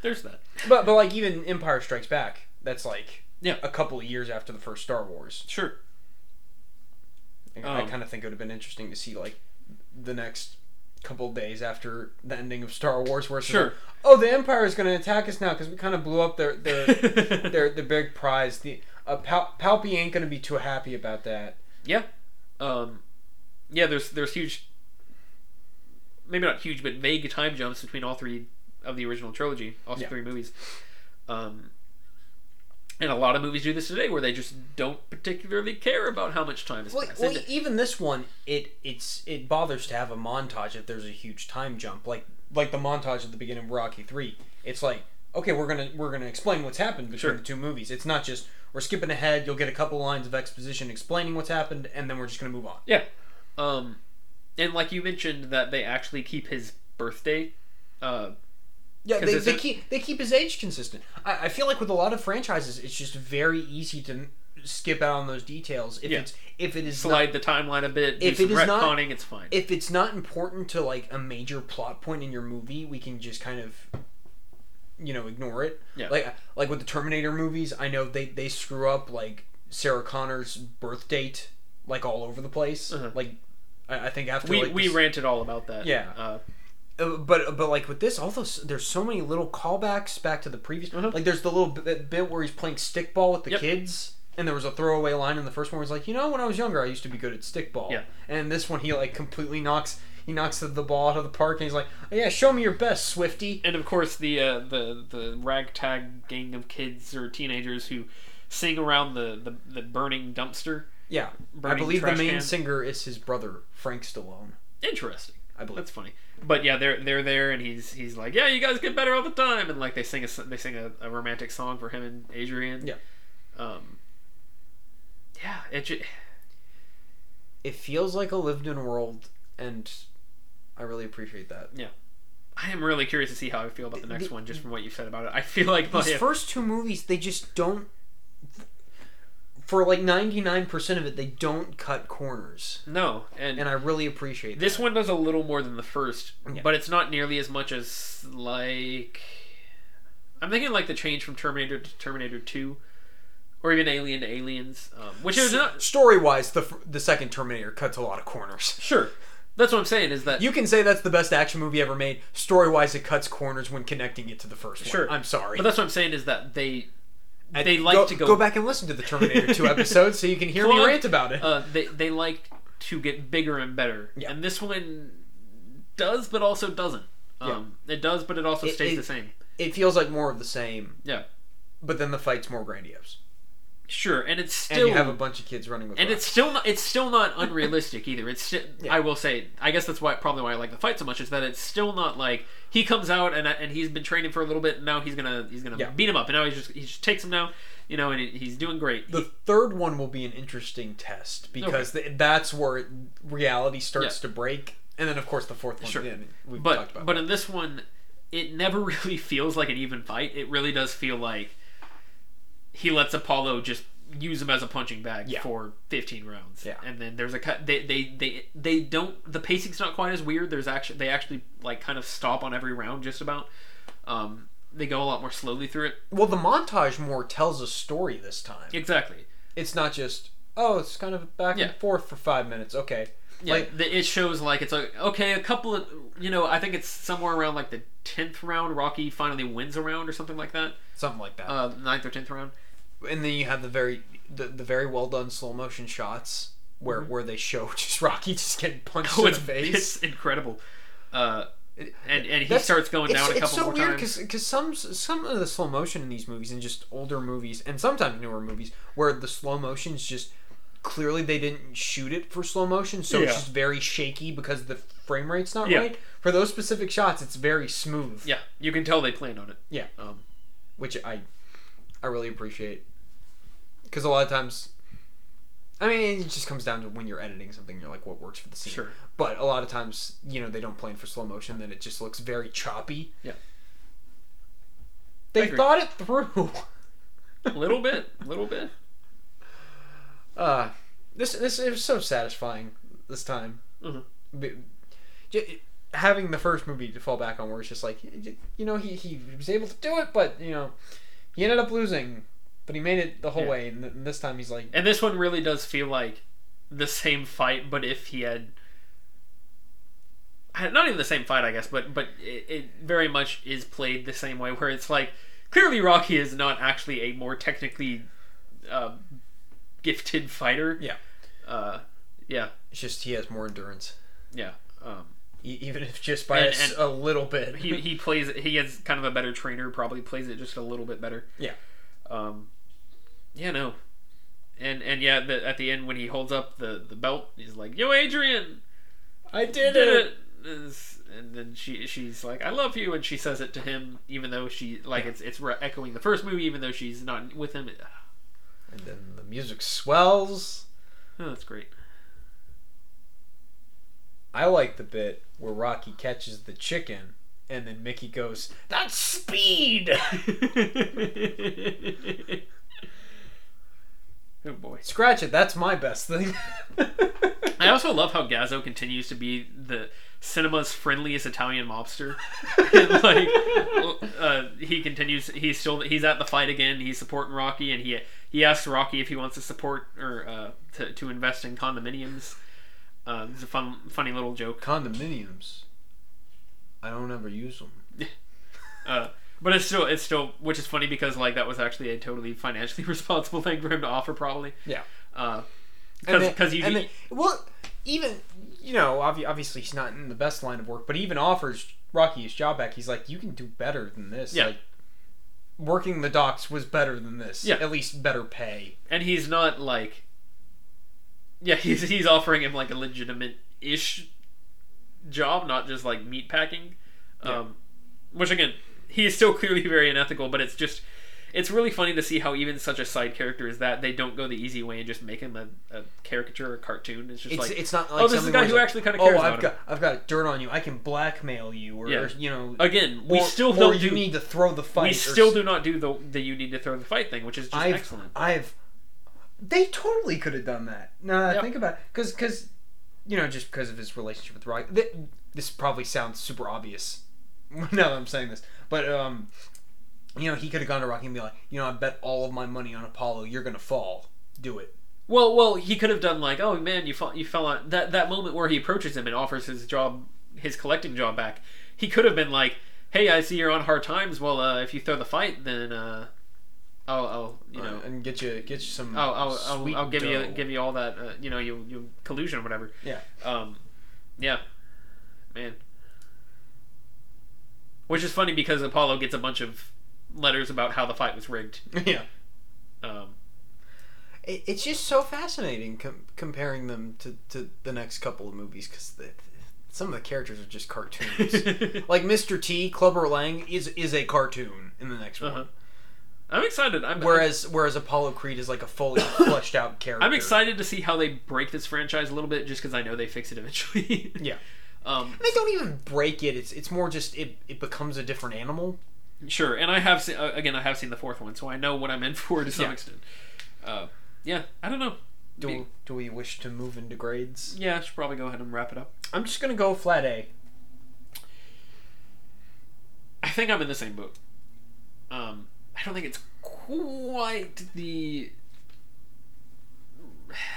A: There's that.
B: but but like even Empire Strikes Back, that's like
A: Yeah.
B: a couple of years after the first Star Wars.
A: Sure.
B: I
A: Um,
B: kind of think it would have been interesting to see like the next couple of days after the ending of Star Wars, where
A: Sure.
B: like, oh, the Empire is going to attack us now because we kind of blew up their their their the big prize. The uh, Pal- Palpy ain't going to be too happy about that.
A: yeah. Um, yeah. There's there's huge. Maybe not huge, but vague time jumps between all three of the original trilogy, all
B: Yeah.
A: three movies. Um, and a lot of movies do this today, where they just don't particularly care about how much time is
B: Well,
A: passed.
B: well, even this one, it it's it bothers to have a montage if there's a huge time jump, like like the montage at the beginning of Rocky Three. It's like okay, we're gonna we're gonna explain what's happened between
A: Sure.
B: the two movies. It's not just we're skipping ahead. You'll get a couple lines of exposition explaining what's happened, and then we're just gonna move on.
A: Yeah. Um, and like you mentioned that they actually keep his birthday. Uh,
B: Yeah, they, they keep they keep his age consistent. I, I feel like with a lot of franchises, it's just very easy to skip out on those details if
A: Yeah.
B: it's if it is not
A: slide the timeline a bit.
B: If it is not-
A: retconning, it's fine.
B: if it's not important to like a major plot point in your movie, we can just kind of you know ignore it.
A: Yeah.
B: Like like with the Terminator movies, I know they they screw up like Sarah Connor's birth date like all over the place.
A: Uh-huh.
B: Like I, I think after
A: we
B: like
A: we
B: this-
A: ranted all about that.
B: Yeah.
A: Uh,
B: but but like with this, all those there's so many little callbacks back to the previous.
A: Uh-huh.
B: Like there's the little bit, bit where he's playing stickball with the
A: Yep.
B: kids, and there was a throwaway line in the first one where he's like, you know, when I was younger, I used to be good at stickball.
A: Yeah.
B: And this one, he like completely knocks he knocks the, the ball out of the park, and he's like, oh, yeah, show me your best, Swifty.
A: and of course the uh, the the ragtag gang of kids or teenagers who sing around the the, the burning dumpster.
B: Yeah. I believe the main
A: can.
B: singer is his brother, Frank Stallone.
A: Interesting.
B: I believe.
A: That's funny. But yeah, they're they're there, and he's he's like, yeah, you guys get better all the time, and like they sing a they sing a, a romantic song for him and Adrian.
B: Yeah.
A: Um. Yeah, it. Ju-
B: it feels like a lived in world, and I really appreciate that. Yeah.
A: I am really curious to see how I feel about the next
B: The-
A: one, just from what you said about it. I feel like
B: These
A: my,
B: first two movies, they just don't. For like ninety nine percent of it, they don't cut corners,
A: no, and,
B: and I really appreciate
A: this
B: that.
A: one does a little more than the first,
B: Yeah.
A: but it's not nearly as much as like I'm thinking like the change from Terminator to Terminator Two, or even Alien to Aliens, um, which is not
B: Story wise, the the second Terminator cuts a lot of corners.
A: sure. That's what I'm saying is that
B: You can say that's the best action movie ever made. Story wise, it cuts corners when connecting it to the first one.
A: Sure.
B: I'm sorry.
A: But that's what I'm saying is that they
B: And
A: they like
B: go,
A: to go,
B: go back and listen to the Terminator 2 episode so you can hear me rant about it.
A: Uh, they they like to get bigger and better,
B: Yeah.
A: and this one does, but also doesn't. Um, It does, but it also
B: It-
A: stays
B: it-
A: the same.
B: It feels like more of the same.
A: Yeah.
B: But then the fight's more grandiose.
A: Sure, and it's still And
B: you have a bunch of kids running with
A: and
B: rocks.
A: it's still not it's still not unrealistic either. It's
B: Yeah.
A: I will say I guess that's why probably why I like the fight so much is that it's still not like he comes out and and he's been training for a little bit and now he's gonna he's gonna
B: Yeah.
A: beat him up and now he just he just takes him now you know and he's doing great.
B: The third one will be an interesting test because th- that's where reality starts to break. And then, of course, the fourth one.
A: Sure.
B: yeah, we've talked about
A: but in this one it never really feels like an even fight. It really does feel like he lets Apollo just use him as a punching bag
B: Yeah.
A: for 15 rounds.
B: Yeah.
A: And then there's a cut they, they they they don't the pacing's not quite as weird. There's actually they actually like kind of stop on every round just about. Um they go a lot more slowly through it.
B: Well, the montage more tells a story this time.
A: Exactly.
B: It's not just, oh, it's kind of back
A: Yeah.
B: and forth for five minutes. Okay.
A: Yeah,
B: Like-
A: the, it shows like it's like okay, a couple of you know, I think it's somewhere around like the tenth round. Rocky finally wins a round or something like that.
B: Something like that.
A: Uh, ninth or tenth round.
B: and then you have the very the, the very well done slow motion shots where where they show just Rocky just getting punched
A: Oh,
B: in
A: it's,
B: the face.
A: it's incredible. Uh, and and he
B: That's-
A: starts going down a
B: it's
A: couple
B: so
A: more
B: weird
A: times.
B: because some some of the slow motion in these movies and just older movies and sometimes newer movies where the slow motion is just clearly they didn't shoot it for slow motion so it's just very shaky because the frame rate's not
A: Yeah.
B: right for those specific shots it's very smooth
A: Yeah, you can tell they planned on it.
B: Yeah.
A: Um,
B: which I I really appreciate because a lot of times I mean it just comes down to when you're editing something you're like what works for the scene
A: sure.
B: but a lot of times you know they don't plan for slow motion then it just looks very choppy
A: Yeah.
B: they thought it through
A: A little bit, a little bit.
B: Uh this this it was so satisfying this time
A: Mhm.
B: Be- j- having the first movie to fall back on where it's just like you know he, he was able to do it but you know he ended up losing but he made it the whole
A: Yeah.
B: way and, th- and this time he's like
A: And this one really does feel like the same fight, but if he had. Not even the same fight, I guess, but but it, it very much is played the same way. Where it's like clearly Rocky is not actually a more technically uh, gifted fighter.
B: Yeah.
A: Uh, yeah.
B: It's just he has more endurance,
A: Yeah. Um,
B: e- even if just by
A: And- and
B: a, little bit.
A: he he plays it. He is kind of a better trainer. Probably plays it just a little bit better.
B: Yeah.
A: Um. Yeah. No. And and yeah, the, at the end when he holds up the the belt, he's like, "Yo, Adrian,
B: I
A: did it!" Is- And then she she's like, "I love you," and she says it to him, even though she like
B: Yeah.
A: it's it's re- echoing the first movie, even though she's not with him.
B: And then the music swells.
A: Oh, that's great.
B: I like the bit where Rocky catches the chicken, and then Mickey goes, "That's speed."
A: oh boy.
B: Scratch it. That's my best thing.
A: I also love how Gazzo continues to be the cinema's friendliest Italian mobster. And, like uh, he continues, he's still he's at the fight again. He's supporting Rocky, and he he asks Rocky if he wants to support or uh, to to invest in condominiums. Uh, it's a fun, funny little joke.
B: Condominiums. I don't ever use them.
A: Uh, but it's still it's still which is funny because like that was actually a totally financially responsible thing for him to offer probably.
B: Yeah.
A: Uh, because you
B: and then- well, even you know, obviously he's not in the best line of work, but he even offers Rocky his job back. He's like, "You can do better than this."
A: Yeah.
B: Like, working the docks was better than this.
A: Yeah.
B: At least better pay.
A: and he's not like yeah he's he's offering him like a legitimate ish job not just like meat packing
B: Yeah.
A: um which again he is still clearly very unethical but it's just it's really funny to see how even such a side character as that they don't go the easy way and just make him a, a caricature or cartoon. It's just
B: It's,
A: like
B: it's not like
A: oh, this is a guy who
B: it's
A: actually kind of
B: like,
A: cares
B: oh, I've
A: him.
B: got I've got dirt on you. I can blackmail you, or,
A: Yeah.
B: you know.
A: Again, we
B: or-
A: still don't
B: you
A: do
B: need to throw the fight.
A: we still
B: s-
A: do not do the the you need to throw the fight thing, which is just
B: I've,
A: excellent.
B: I've. They totally could have done that. Now that I think about, because because, you know, just because of his relationship with Rock. Th- this probably sounds super obvious. now that I'm saying this, but um, you know, he could have gone to Rocky and be like, you know, I bet all of my money on Apollo. You're gonna fall. Do it.
A: Well, well, he could have done like, oh man, you fell, you fell on that that moment where he approaches him and offers his job, his collecting job back. He could have been like, hey, I see you're on hard times. Well, uh, if you throw the fight, then uh, I'll, I'll you know,
B: Uh, and get you get you some.
A: I'll, I'll, I'll, I'll give you give you all that, uh, you know, you you collusion or whatever.
B: Yeah.
A: Um, yeah, man. Which is funny because Apollo gets a bunch of letters about how the fight was rigged.
B: yeah.
A: Um,
B: It, it's just so fascinating com- comparing them to, to the next couple of movies because some of the characters are just cartoons. like Mr. T, Clubber Lang is is a cartoon in the next
A: Uh-huh.
B: one,
A: I'm excited. I'm
B: whereas whereas Apollo Creed is like a fully fleshed out character.
A: I'm excited to see how they break this franchise a little bit, just because I know they fix it eventually.
B: Yeah.
A: Um,
B: They don't even break it. It's it's more just it, it becomes a different animal.
A: Sure, and I have seen uh, again. I have seen the fourth one, so I know what I'm in for to some
B: Yeah.
A: extent. Uh, yeah, I don't know.
B: Do
A: Be-
B: do we wish to move into grades?
A: Yeah, I should probably go ahead and wrap it up.
B: I'm just gonna go flat A.
A: I think I'm in the same boat. Um, I don't think it's quite the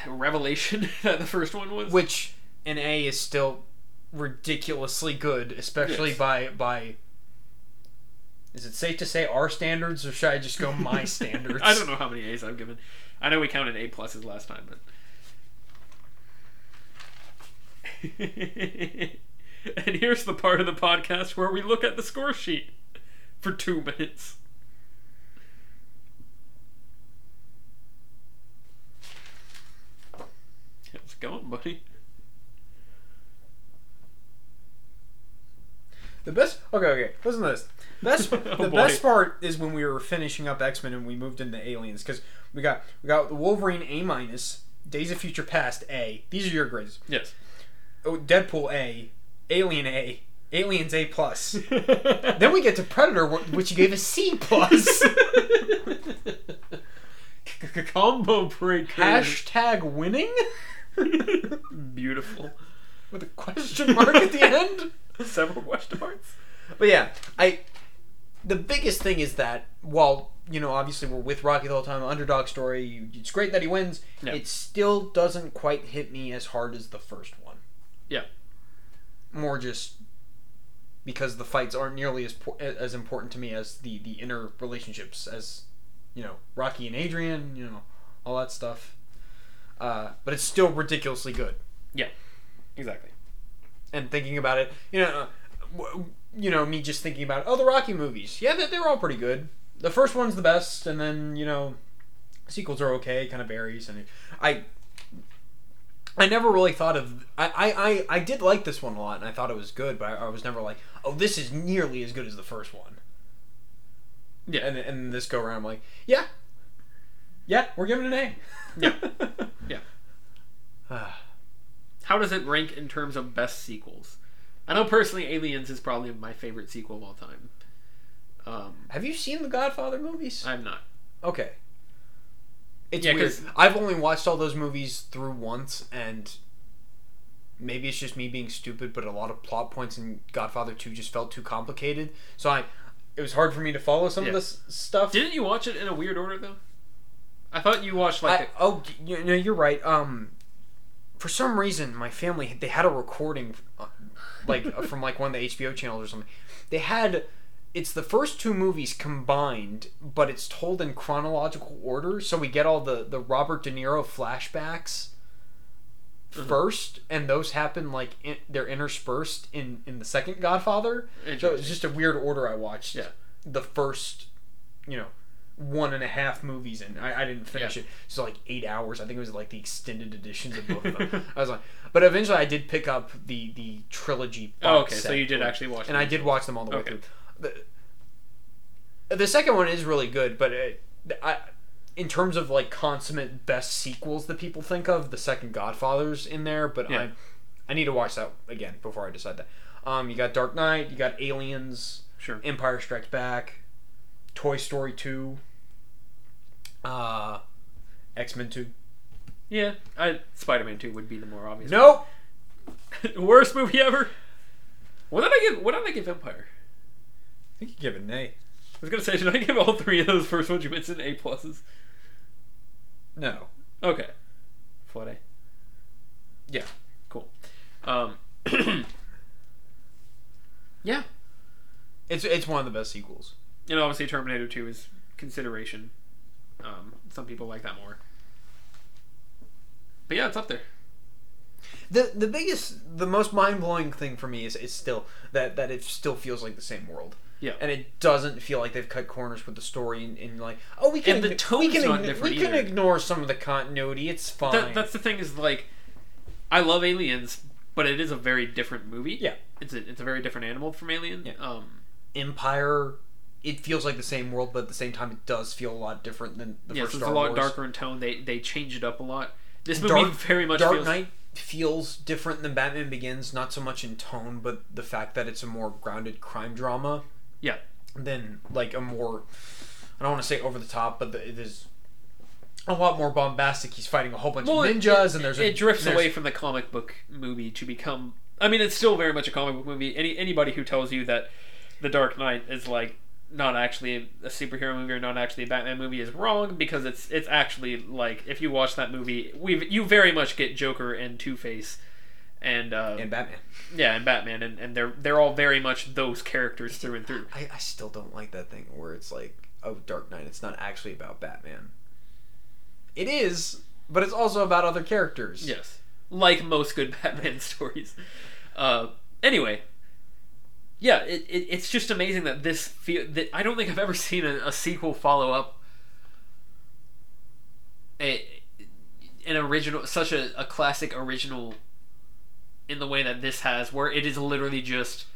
A: revelation that the first one was.
B: which an A is still ridiculously good, especially
A: Yes.
B: by by. Is it safe to say our standards, or should I just go my standards?
A: I don't know how many A's I've given. I know we counted A pluses last time, but. and here's the part of the podcast where we look at the score sheet for two minutes. How's it going, buddy?
B: The best. Okay, okay. Listen to this. Best.
A: Oh,
B: the
A: boy.
B: best part is when we were finishing up X Men and we moved into Aliens because we got we got the Wolverine A minus, Days of Future Past A. These are your grades.
A: Yes.
B: Oh, Deadpool A, Alien A, Aliens A plus. then we get to Predator, which you gave a C plus.
A: Combo breaker.
B: Hashtag winning
A: Beautiful.
B: with a question mark at the end.
A: Several question marks.
B: But yeah, I. The biggest thing is that while you know obviously we're with Rocky the whole time, underdog story. You, it's great that he wins.
A: Yeah.
B: It still doesn't quite hit me as hard as the first one.
A: Yeah.
B: More just because the fights aren't nearly as as important to me as the the inner relationships as you know Rocky and Adrian, you know all that stuff. Uh, but it's still ridiculously good. Yeah.
A: Exactly.
B: and thinking about it, you know, uh, you know, me just thinking about oh the Rocky movies, yeah, they're, they're all pretty good. The first one's the best, and then you know, sequels are okay, kind of varies, and I. I never really thought of I, I, I, I did like this one a lot and I thought it was good but I, I was never like oh this is nearly as good as the first one
A: Yeah.
B: and and this go around I'm like yeah yeah we're giving it an A
A: Yeah. Yeah.
B: Ah.
A: How does it rank in terms of best sequels? I know personally, Aliens is probably my favorite sequel of all time. Um,
B: have you seen the Godfather movies
A: I'm not.
B: Okay. It's
A: Yeah,
B: weird.
A: 'cause-
B: I've only watched all those movies through once, and maybe it's just me being stupid, but a lot of plot points in Godfather Two just felt too complicated. So I, it was hard for me to follow some
A: Yeah.
B: of this stuff.
A: Didn't you watch it in a weird order though? I thought you watched like
B: I, oh, you know, you're right. Um, for some reason, my family they had a recording, uh, like uh, from like one of the HBO channels or something. They had. It's the first two movies combined, but it's told in chronological order, so we get all the the Robert De Niro flashbacks
A: Mhm.
B: first, and those happen like in, they're interspersed in in the second Godfather. So it's just a weird order I watched.
A: Yeah.
B: The first, you know, one and a half movies, and I, I didn't finish
A: Yeah.
B: it. So like eight hours. I think it was like the extended editions of both of them. I was like, but eventually I did pick up the the trilogy.
A: Oh,
B: box
A: okay, so you did actually watch them. and.
B: I did watch them all the way through. The, The second one is really good, but it, I, in terms of like consummate best sequels that people think of, the second Godfather's in there. But
A: Yeah.
B: I, I need to watch that again before I decide that. Um, you got Dark Knight, you got Aliens,
A: Sure.
B: Empire Strikes Back, Toy Story two, uh, X Men two.
A: Yeah, I, Spider-Man Two would be the more obvious.
B: Nope.
A: Worst movie ever. What did I give? What did I give Empire?
B: I think you give it an A.
A: I was gonna say, should I give all three of those first ones you mentioned A pluses?
B: No.
A: Okay. Flat A.
B: Yeah.
A: Cool. Um. yeah,
B: It's it's one of the best sequels.
A: And obviously Terminator Two is consideration. Um, some people like that more. But yeah, it's up there.
B: The the biggest, the most mind blowing thing for me is is still that that it still feels like the same world.
A: Yeah.
B: And it doesn't feel like they've cut corners with the story and, and like oh we can
A: And the
B: we can
A: not different
B: we can
A: either.
B: ignore some of the continuity. It's fine.
A: That, that's the thing is like, I love Aliens, but it is a very different movie.
B: Yeah.
A: It's a it's a very different animal from Alien.
B: Yeah.
A: Um.
B: Empire. It feels like the same world, but at the same time, it does feel a lot different than the
A: yeah,
B: first
A: so it's
B: Star
A: a lot
B: Wars.
A: darker in tone. They they changed it up a lot. This movie
B: Dark-
A: very much
B: Dark
A: feels
B: Knight feels different than Batman Begins, not so much in tone, but the fact that it's a more grounded crime drama.
A: Yeah.
B: Than like a more, I don't want to say over the top, but the, it is a lot more bombastic. He's fighting a whole bunch
A: Well,
B: of ninjas,
A: it,
B: and there's
A: it
B: a,
A: drifts
B: there's-
A: away from the comic book movie to become. I mean, it's still very much a comic book movie. Any anybody who tells you that the Dark Knight is like not actually a, superhero movie or not actually a Batman movie is wrong because it's it's actually like if you watch that movie, we you very much get Joker and Two Face. And, uh,
B: and Batman.
A: yeah, and Batman, and, and they're they're all very much those characters through and through.
B: I, I still don't like that thing where it's like, oh, Dark Knight. It's not actually about Batman. It is, but it's also about other characters.
A: Yes, like most good Batman stories. Uh, anyway, yeah, it, it, it's just amazing that this feel that I don't think I've ever seen a, a sequel follow up a an original such a, a classic original in the way that this has, where it is literally just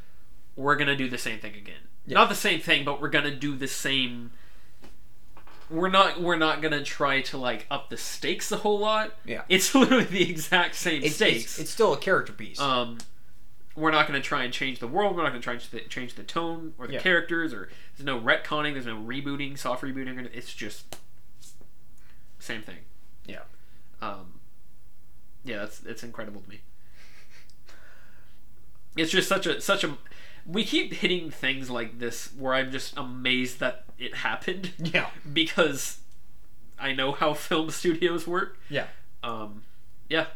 A: we're gonna do the same thing again.
B: Yeah.
A: Not the same thing, but we're gonna do the same. We're not. We're not gonna try to like up the stakes a whole lot.
B: Yeah.
A: It's literally the exact same
B: It's,
A: stakes.
B: it's, it's still a character piece.
A: um, we're not going to try and change the world. We're not going to try and ch- change the tone or the
B: Yeah.
A: characters. Or there's no retconning. There's no rebooting, soft rebooting. It's just same thing.
B: Yeah.
A: Um, yeah, that's it's incredible to me. It's just such a such a. We keep hitting things like this where I'm just amazed that it happened
B: yeah.
A: because I know how film studios work.
B: Yeah.
A: Um, yeah,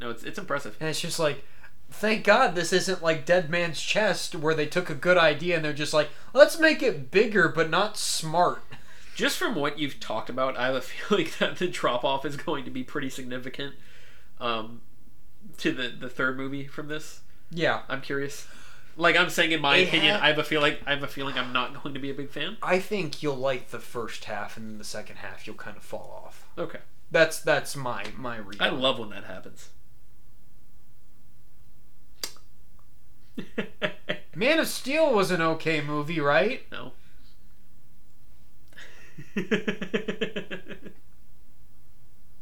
A: no, it's it's impressive.
B: And it's just like, thank God this isn't like Dead Man's Chest where they took a good idea and they're just like, let's make it bigger but not smart.
A: Just from what you've talked about, I have a feeling that the drop off is going to be pretty significant um, to the the third movie from this.
B: Yeah.
A: I'm curious. Like I'm saying, in my
B: It
A: opinion,
B: ha-
A: I have a feeling I have a feeling I'm not going to be a big fan.
B: I think you'll like the first half and then the second half you'll kind of fall off.
A: Okay,
B: That's that's my my read.
A: I love when that happens.
B: Man of Steel was an okay movie, right?
A: no.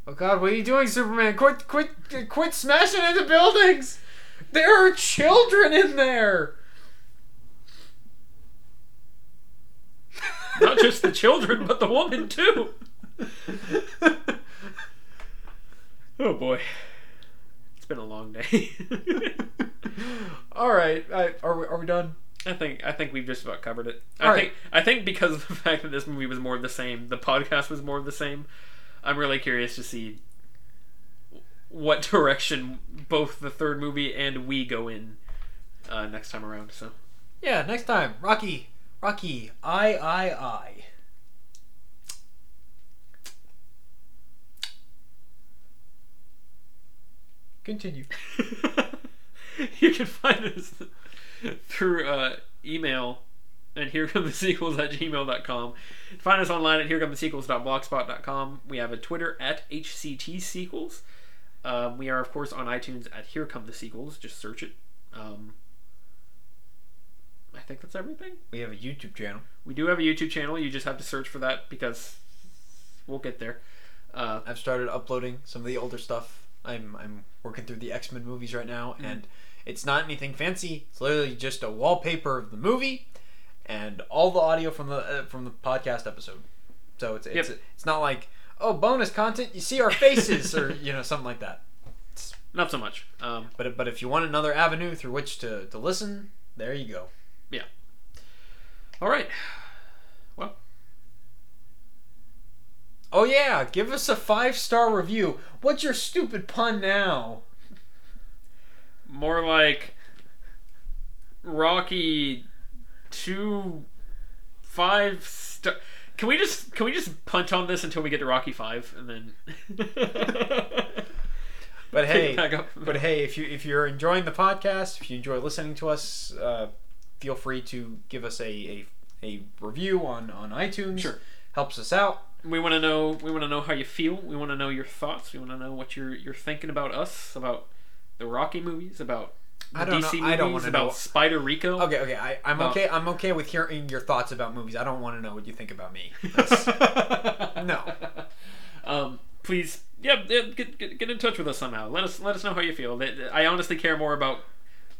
B: Oh God, what are you doing, Superman? Quit, quit, quit smashing into buildings! There are children in there.
A: not just the children, but the woman too. Oh boy, been a long day.
B: All right, I, are we are we done?
A: I think I think we've just about covered it. I
B: All right.
A: think I think because of the fact that this movie was more of the same, the podcast was more of the same. I'm really curious to see what direction both the third movie and we go in uh, next time around. So
B: Yeah, next time, Rocky, Rocky, I, I, I. Continue.
A: you can find us through uh, email and here come the sequels at gmail.com. Find us online at herecomethesequels.blogspot.com. We have a Twitter at HCT Sequels. Um, we are, of course, on iTunes at Here Come the Sequels. Just search it. Um, I think that's everything.
B: We have a YouTube channel.
A: We do have a YouTube channel. You just have to search for that because we'll get there. Uh,
B: I've started uploading some of the older stuff. I'm I'm working through the X Men movies right now,
A: Mm-hmm.
B: and it's not anything fancy. It's literally just a wallpaper of the movie, and all the audio from the uh, from the podcast episode. So it's it's
A: Yep.
B: it's not like oh bonus content. You see our faces or you know something like that.
A: It's, not so much. Um,
B: But but if you want another avenue through which to to listen, there you go. Yeah.
A: All right. Well,
B: Oh yeah, give us a five star review. What's your stupid pun now?
A: more like Rocky two five star. Can we just can we just punt on this until we get to Rocky five and then?
B: But hey,
A: it back up.
B: but hey, if you if you're enjoying the podcast, if you enjoy listening to us, uh, feel free to give us a, a, a review on, on iTunes.
A: Sure.
B: Helps us out.
A: we want to know we want to know how you feel. We want to know your thoughts. We want to know what you're you're thinking about us, about the Rocky movies, about the
B: I don't
A: DC
B: know-
A: movies,
B: I don't wanna
A: about
B: know.
A: Spider Rico.
B: Okay, okay, I, I'm
A: Well-
B: okay. I'm okay with hearing your thoughts about movies. I don't want to know what you think about me. No.
A: Um, please, yeah, yeah, get, get get in touch with us somehow. Let us let us know how you feel. I honestly care more about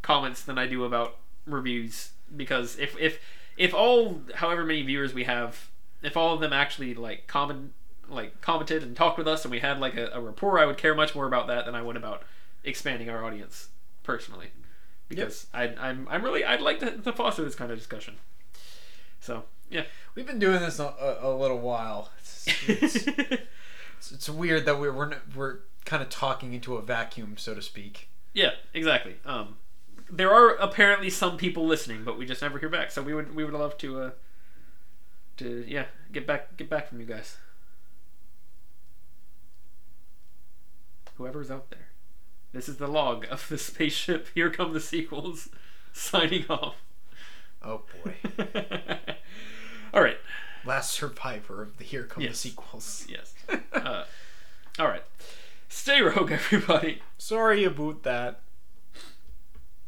A: comments than I do about reviews because if if if all however many viewers we have, if all of them actually like comment like commented and talked with us and we had like a, a rapport, I would care much more about that than I would about expanding our audience personally. Because I, I'm I'm really I'd like to, to foster this kind of discussion. So yeah.
B: We've been doing this a, a, a little while. It's, it's, it's, it's weird that we're we're, we're kind of talking into a vacuum, so to speak.
A: Yeah, exactly. Um, there are apparently some people listening, but we just never hear back. So we would we would love to uh, to yeah get back get back from you guys. Whoever's out there, this is the log of the spaceship. Here come the sequels. Signing off.
B: Oh boy.
A: all right.
B: Last survivor of the Here Come
A: Yes.
B: the sequels.
A: Yes. Uh, all right. Stay rogue, everybody.
B: Sorry about that.